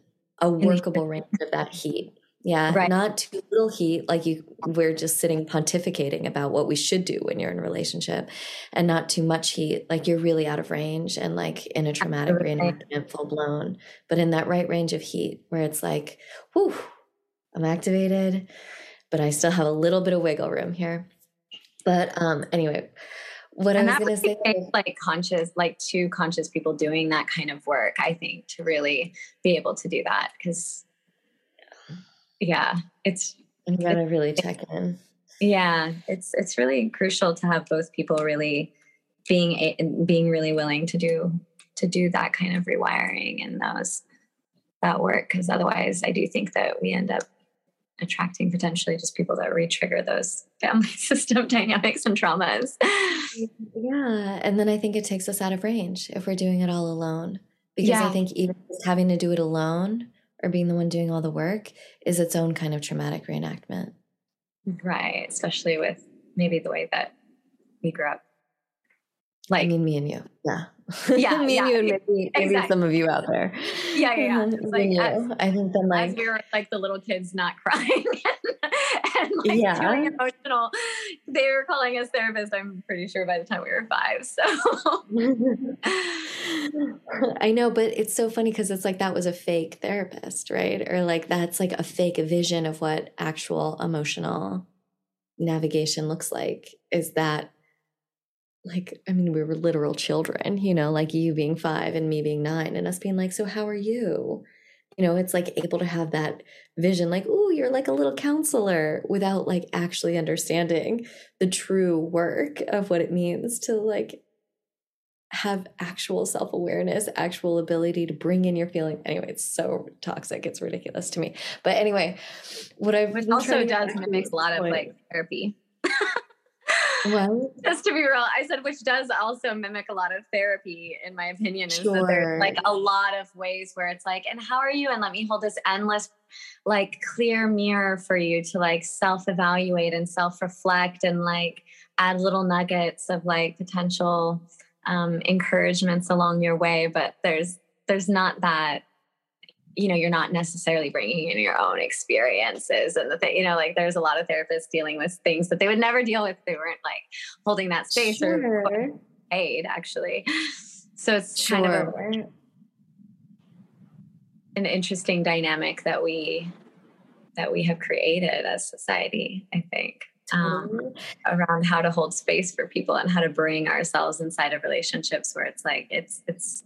[SPEAKER 2] a workable range of that heat. Yeah, right. not too little heat, like you we're just sitting pontificating about what we should do when you're in a relationship, and not too much heat, like you're really out of range and like in a traumatic reenactment, full blown, but in that right range of heat where it's like, whew, I'm activated, but I still have a little bit of wiggle room here. But um anyway, what and I was going to say,
[SPEAKER 1] like conscious, like two conscious people doing that kind of work, I think, to really be able to do that. Because, yeah, it's
[SPEAKER 2] you got to really check in.
[SPEAKER 1] Yeah, it's it's really crucial to have both people really being being really willing to do to do that kind of rewiring and those that work. Because otherwise, I do think that we end up attracting potentially just people that re-trigger those family *laughs* system dynamics and traumas.
[SPEAKER 2] Yeah. And then I think it takes us out of range if we're doing it all alone. Because yeah. I think even having to do it alone or being the one doing all the work is its own kind of traumatic reenactment.
[SPEAKER 1] Right. Especially with maybe the way that we grew up.
[SPEAKER 2] Like I mean me and you.
[SPEAKER 1] Yeah. Yeah. *laughs*
[SPEAKER 2] me
[SPEAKER 1] yeah,
[SPEAKER 2] and you and maybe, exactly. maybe some of you out there.
[SPEAKER 1] Yeah, yeah. yeah. *laughs* like,
[SPEAKER 2] as, I think then like
[SPEAKER 1] we were like the little kids not *laughs* crying and like yeah. feeling emotional. They were calling us therapists, I'm pretty sure by the time we were five. So
[SPEAKER 2] I know, but it's so funny because it's like that was a fake therapist, right? Or like that's like a fake vision of what actual emotional navigation looks like. Is that like i mean we were literal children you know like you being five and me being nine and us being like so how are you you know, it's like able to have that vision, like, oh, you're like a little counselor without like actually understanding the true work of what it means to like have actual self awareness, actual ability to bring in your feeling. Anyway, it's so toxic. It's ridiculous to me. But anyway, what I've
[SPEAKER 1] also does mimics a lot of like therapy. *laughs* Well, *laughs* just to be real, I said which does also mimic a lot of therapy, in my opinion, is sure. that there's like a lot of ways where it's like, and how are you? And let me hold this endless, like clear mirror for you to like self evaluate and self reflect and like add little nuggets of like potential um, encouragements along your way. But there's there's not that you know you're not necessarily bringing in your own experiences and the thing you know like there's a lot of therapists dealing with things that they would never deal with if they weren't like holding that space sure. or aid actually so it's sure. kind of a, an interesting dynamic that we that we have created as society i think um, around how to hold space for people and how to bring ourselves inside of relationships where it's like it's it's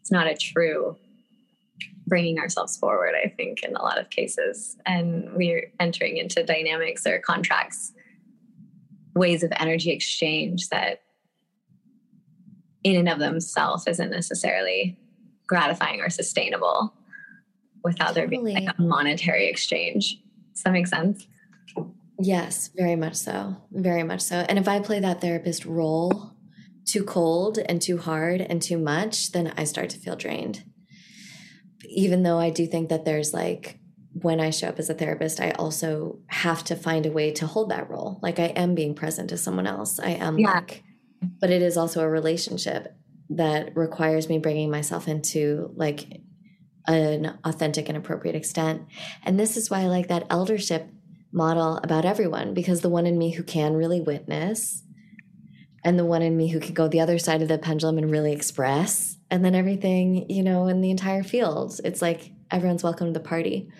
[SPEAKER 1] it's not a true bringing ourselves forward, I think, in a lot of cases. And we're entering into dynamics or contracts, ways of energy exchange that, in and of themselves, isn't necessarily gratifying or sustainable without totally. there being like a monetary exchange. Does that make sense?
[SPEAKER 2] Yes, very much so. Very much so. And if I play that therapist role too cold and too hard and too much, then I start to feel drained even though I do think that there's like when I show up as a therapist, I also have to find a way to hold that role. Like I am being present to someone else. I am yeah. like, but it is also a relationship that requires me bringing myself into like an authentic and appropriate extent. And this is why I like that eldership model about everyone because the one in me who can really witness and the one in me who can go the other side of the pendulum and really express and then everything, you know, in the entire field. It's like everyone's welcome to the party.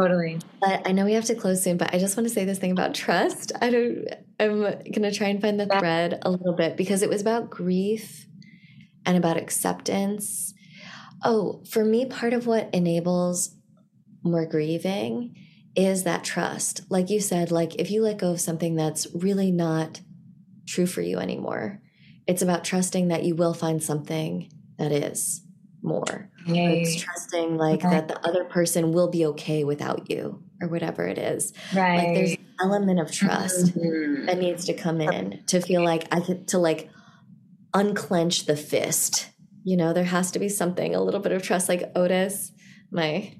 [SPEAKER 1] Totally.
[SPEAKER 2] But I know we have to close soon, but I just want to say this thing about trust. I don't I'm going to try and find the thread a little bit because it was about grief and about acceptance. Oh, for me part of what enables more grieving is that trust. Like you said, like if you let go of something that's really not true for you anymore, it's about trusting that you will find something that is more. Yay. It's trusting like okay. that the other person will be okay without you or whatever it is.
[SPEAKER 1] Right.
[SPEAKER 2] Like there's an element of trust mm-hmm. that needs to come in to feel like I could to like unclench the fist. You know, there has to be something, a little bit of trust. Like Otis, my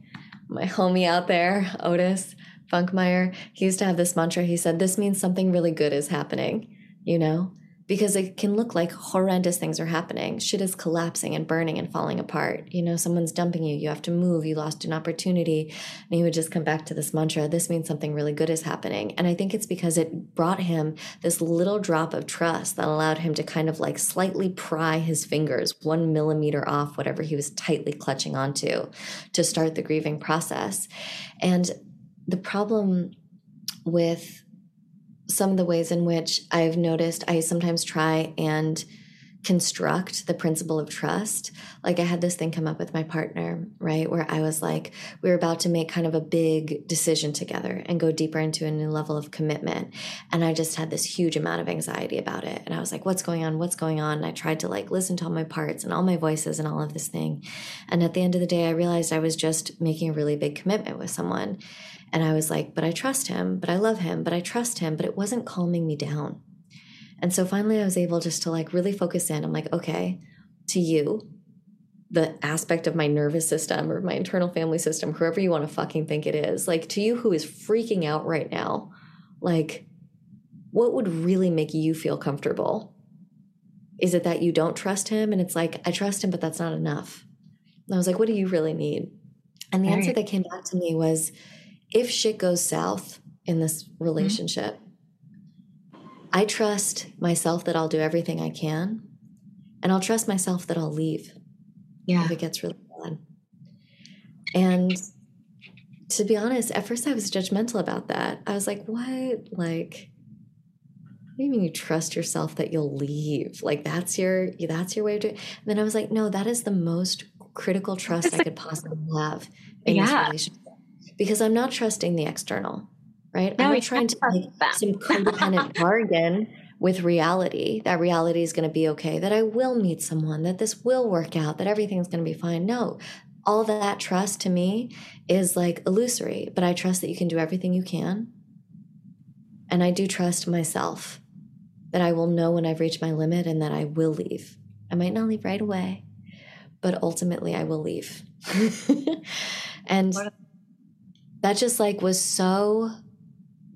[SPEAKER 2] my homie out there, Otis Funkmeyer, he used to have this mantra. He said, This means something really good is happening, you know? Because it can look like horrendous things are happening. Shit is collapsing and burning and falling apart. You know, someone's dumping you, you have to move, you lost an opportunity. And he would just come back to this mantra this means something really good is happening. And I think it's because it brought him this little drop of trust that allowed him to kind of like slightly pry his fingers one millimeter off whatever he was tightly clutching onto to start the grieving process. And the problem with some of the ways in which I've noticed I sometimes try and construct the principle of trust. Like I had this thing come up with my partner, right? Where I was like, we were about to make kind of a big decision together and go deeper into a new level of commitment. And I just had this huge amount of anxiety about it. And I was like, what's going on? What's going on? And I tried to like listen to all my parts and all my voices and all of this thing. And at the end of the day, I realized I was just making a really big commitment with someone. And I was like, but I trust him, but I love him, but I trust him, but it wasn't calming me down. And so finally I was able just to like really focus in. I'm like, okay, to you, the aspect of my nervous system or my internal family system, whoever you want to fucking think it is, like to you who is freaking out right now, like what would really make you feel comfortable? Is it that you don't trust him? And it's like, I trust him, but that's not enough. And I was like, what do you really need? And the All answer right. that came back to me was, if shit goes south in this mm-hmm. relationship, mm-hmm. I trust myself that I'll do everything I can, and I'll trust myself that I'll leave.
[SPEAKER 1] Yeah.
[SPEAKER 2] If it gets really bad. And to be honest, at first I was judgmental about that. I was like, what? Like, what do you mean you trust yourself that you'll leave? Like that's your that's your way of doing. it. And then I was like, no, that is the most critical trust I could possibly have in yeah. this relationship because I'm not trusting the external, right? No, I'm not trying to make some *laughs* codependent bargain with reality that reality is going to be okay, that I will meet someone, that this will work out, that everything's going to be fine. No, all that trust to me is like illusory, but I trust that you can do everything you can. And I do trust myself that I will know when I've reached my limit and that I will leave. I might not leave right away, but ultimately I will leave. *laughs* and that just like was so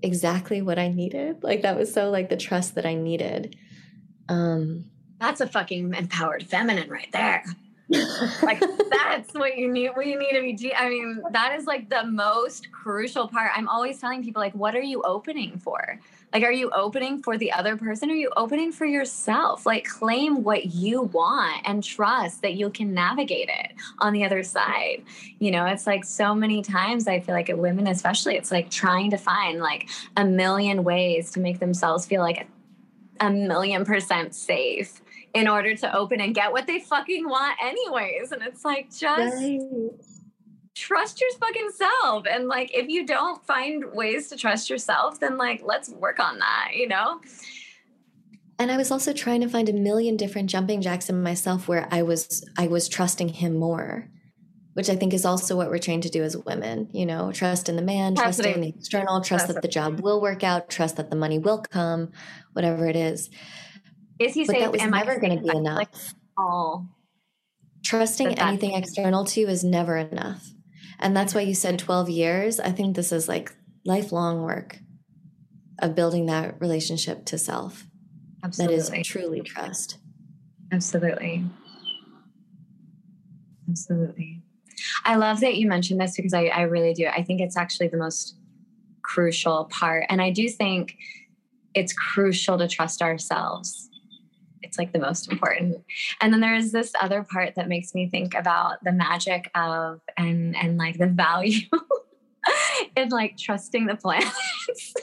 [SPEAKER 2] exactly what I needed. Like that was so like the trust that I needed. Um
[SPEAKER 1] that's a fucking empowered feminine right there. *laughs* like that's what you need what you need to be i mean that is like the most crucial part i'm always telling people like what are you opening for like are you opening for the other person? Are you opening for yourself? Like claim what you want and trust that you can navigate it on the other side. You know it's like so many times i feel like at women especially it's like trying to find like a million ways to make themselves feel like a million percent safe in order to open and get what they fucking want anyways. And it's like just right. Trust your fucking self. And like if you don't find ways to trust yourself then like let's work on that you know?
[SPEAKER 2] And i was also trying to find a million different jumping jacks in myself where i was i was trusting him more which i think is also what we're trained to do as women you know? Trust in the man trust in the external trust that the job will work out trust that the money will come whatever it is.
[SPEAKER 1] Is he but saying
[SPEAKER 2] that was never going to be enough? Like,
[SPEAKER 1] oh,
[SPEAKER 2] trusting anything external to you is never enough, and that's why you said twelve years. I think this is like lifelong work of building that relationship to self. Absolutely. That is truly trust.
[SPEAKER 1] Absolutely. Absolutely. I love that you mentioned this because I, I really do. I think it's actually the most crucial part. And I do think it's crucial to trust ourselves it's like the most important and then there's this other part that makes me think about the magic of and and like the value *laughs* in like trusting the planets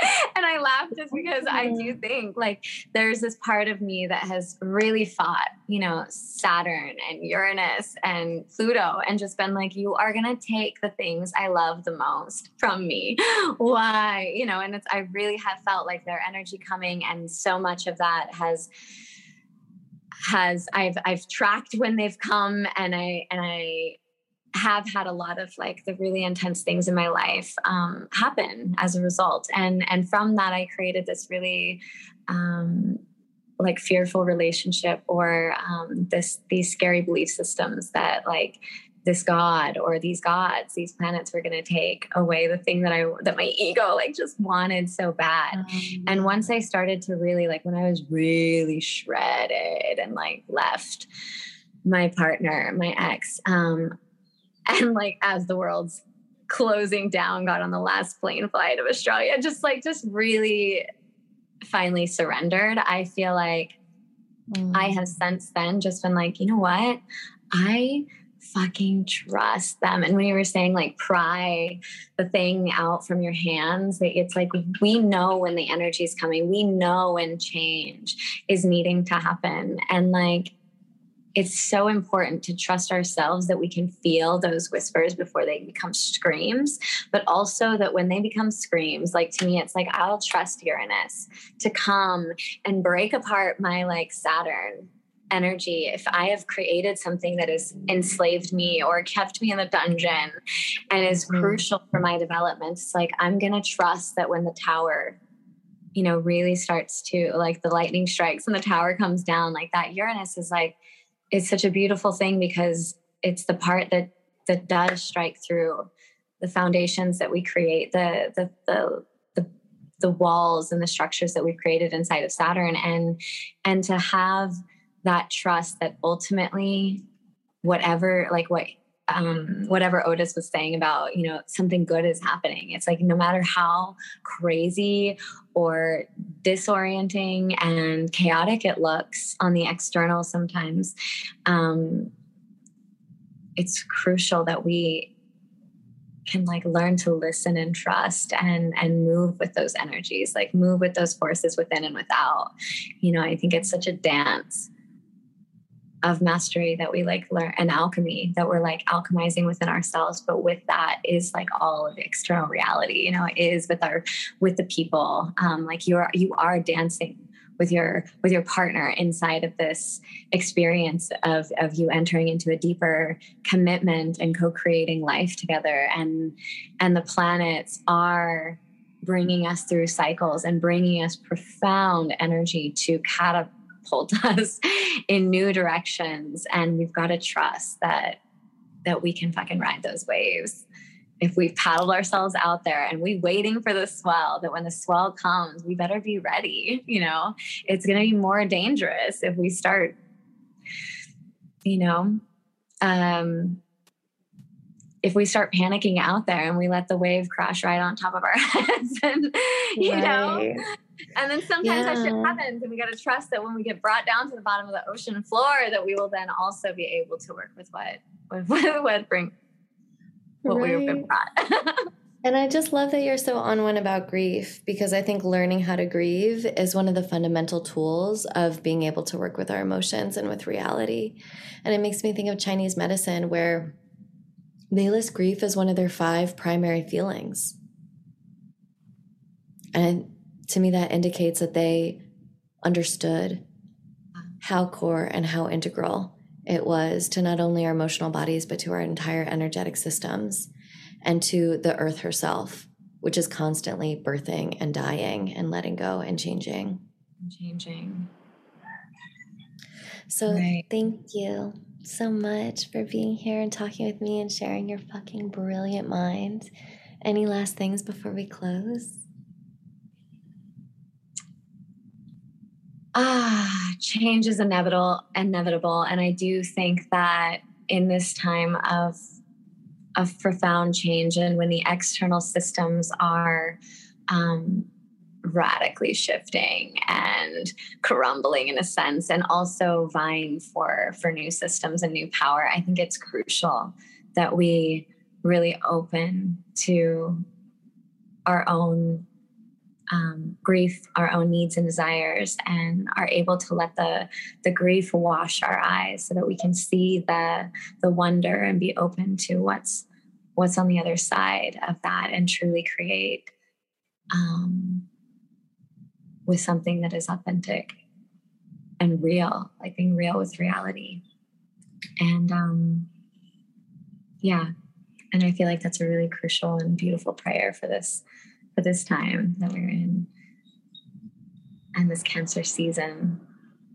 [SPEAKER 1] *laughs* and I laugh just because I do *laughs* think like there's this part of me that has really fought, you know, Saturn and Uranus and Pluto and just been like, you are going to take the things I love the most from me. Why? You know, and it's, I really have felt like their energy coming and so much of that has has I've I've tracked when they've come and I and I have had a lot of like the really intense things in my life um, happen as a result. And and from that I created this really um, like fearful relationship or um, this these scary belief systems that like this god or these gods these planets were going to take away the thing that i that my ego like just wanted so bad. Um, and once i started to really like when i was really shredded and like left my partner my ex um *laughs* and like as the world's closing down got on the last plane flight of australia just like just really finally surrendered i feel like mm. i have since then just been like you know what? I fucking trust them. And when you were saying like pry the thing out from your hands, it's like we know when the energy is coming, we know when change is needing to happen. And like it's so important to trust ourselves that we can feel those whispers before they become screams, but also that when they become screams, like to me, it's like I'll trust Uranus to come and break apart my like Saturn energy if i have created something that has enslaved me or kept me in the dungeon and is mm-hmm. crucial for my development it's like i'm going to trust that when the tower you know really starts to like the lightning strikes and the tower comes down like that uranus is like it's such a beautiful thing because it's the part that that does strike through the foundations that we create the the the the, the walls and the structures that we've created inside of saturn and and to have that trust that ultimately whatever like what um, whatever Otis was saying about, you know, something good is happening. It's like no matter how crazy or disorienting and chaotic it looks on the external sometimes, um, it's crucial that we can like learn to listen and trust and and move with those energies like move with those forces within and without you know i think it's such a dance of mastery that we like learn and alchemy that we're like alchemizing within ourselves but with that is like all of external reality you know it is with our with the people. Um like you are you are dancing with your with your partner inside of this experience of of you entering into a deeper commitment and co-creating life together. And and the planets are bringing us through cycles and bringing us profound energy to catapult pulled *laughs* us in new directions and we've got to trust that that we can fucking ride those waves. If we've paddled ourselves out there and we waiting for the swell that when the swell comes we better be ready you know? It's going to be more dangerous if we start you know? Um if we start panicking out there and we let the wave crash right on top of our *laughs* heads and you right. know and then sometimes yeah. that shit happens, and we got to trust that when we get brought down to the bottom of the ocean floor, that we will then also be able to work with what what *laughs* what bring what right. we were brought. *laughs*
[SPEAKER 2] and I just love that you're so on one about grief because I think learning how to grieve is one of the fundamental tools of being able to work with our emotions and with reality. And it makes me think of Chinese medicine where they list grief as one of their five primary feelings. And to me, that indicates that they understood how core and how integral it was to not only our emotional bodies, but to our entire energetic systems and to the earth herself, which is constantly birthing and dying and letting go and changing.
[SPEAKER 1] Changing.
[SPEAKER 2] So, right. thank you so much for being here and talking with me and sharing your fucking brilliant mind. Any last things before we close?
[SPEAKER 1] Ah, change is inevitable, inevitable. And I do think that in this time of of profound change and when the external systems are um, radically shifting and crumbling in a sense and also vying for for new systems and new power i think it's crucial that we really open to our own um, grief our own needs and desires and are able to let the the grief wash our eyes so that we can see the the wonder and be open to what's what's on the other side of that and truly create um, with something that is authentic and real like being real with reality. And um yeah. And i feel like that's a really crucial and beautiful prayer for this for this time that we're in. And this cancer season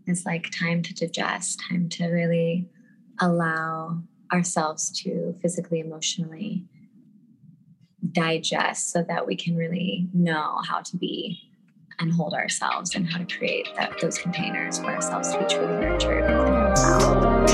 [SPEAKER 1] is like time to digest, time to really allow ourselves to physically, emotionally digest so that we can really know how to be and hold ourselves and how to create that, those containers for ourselves to be truly nurtured within ourselves.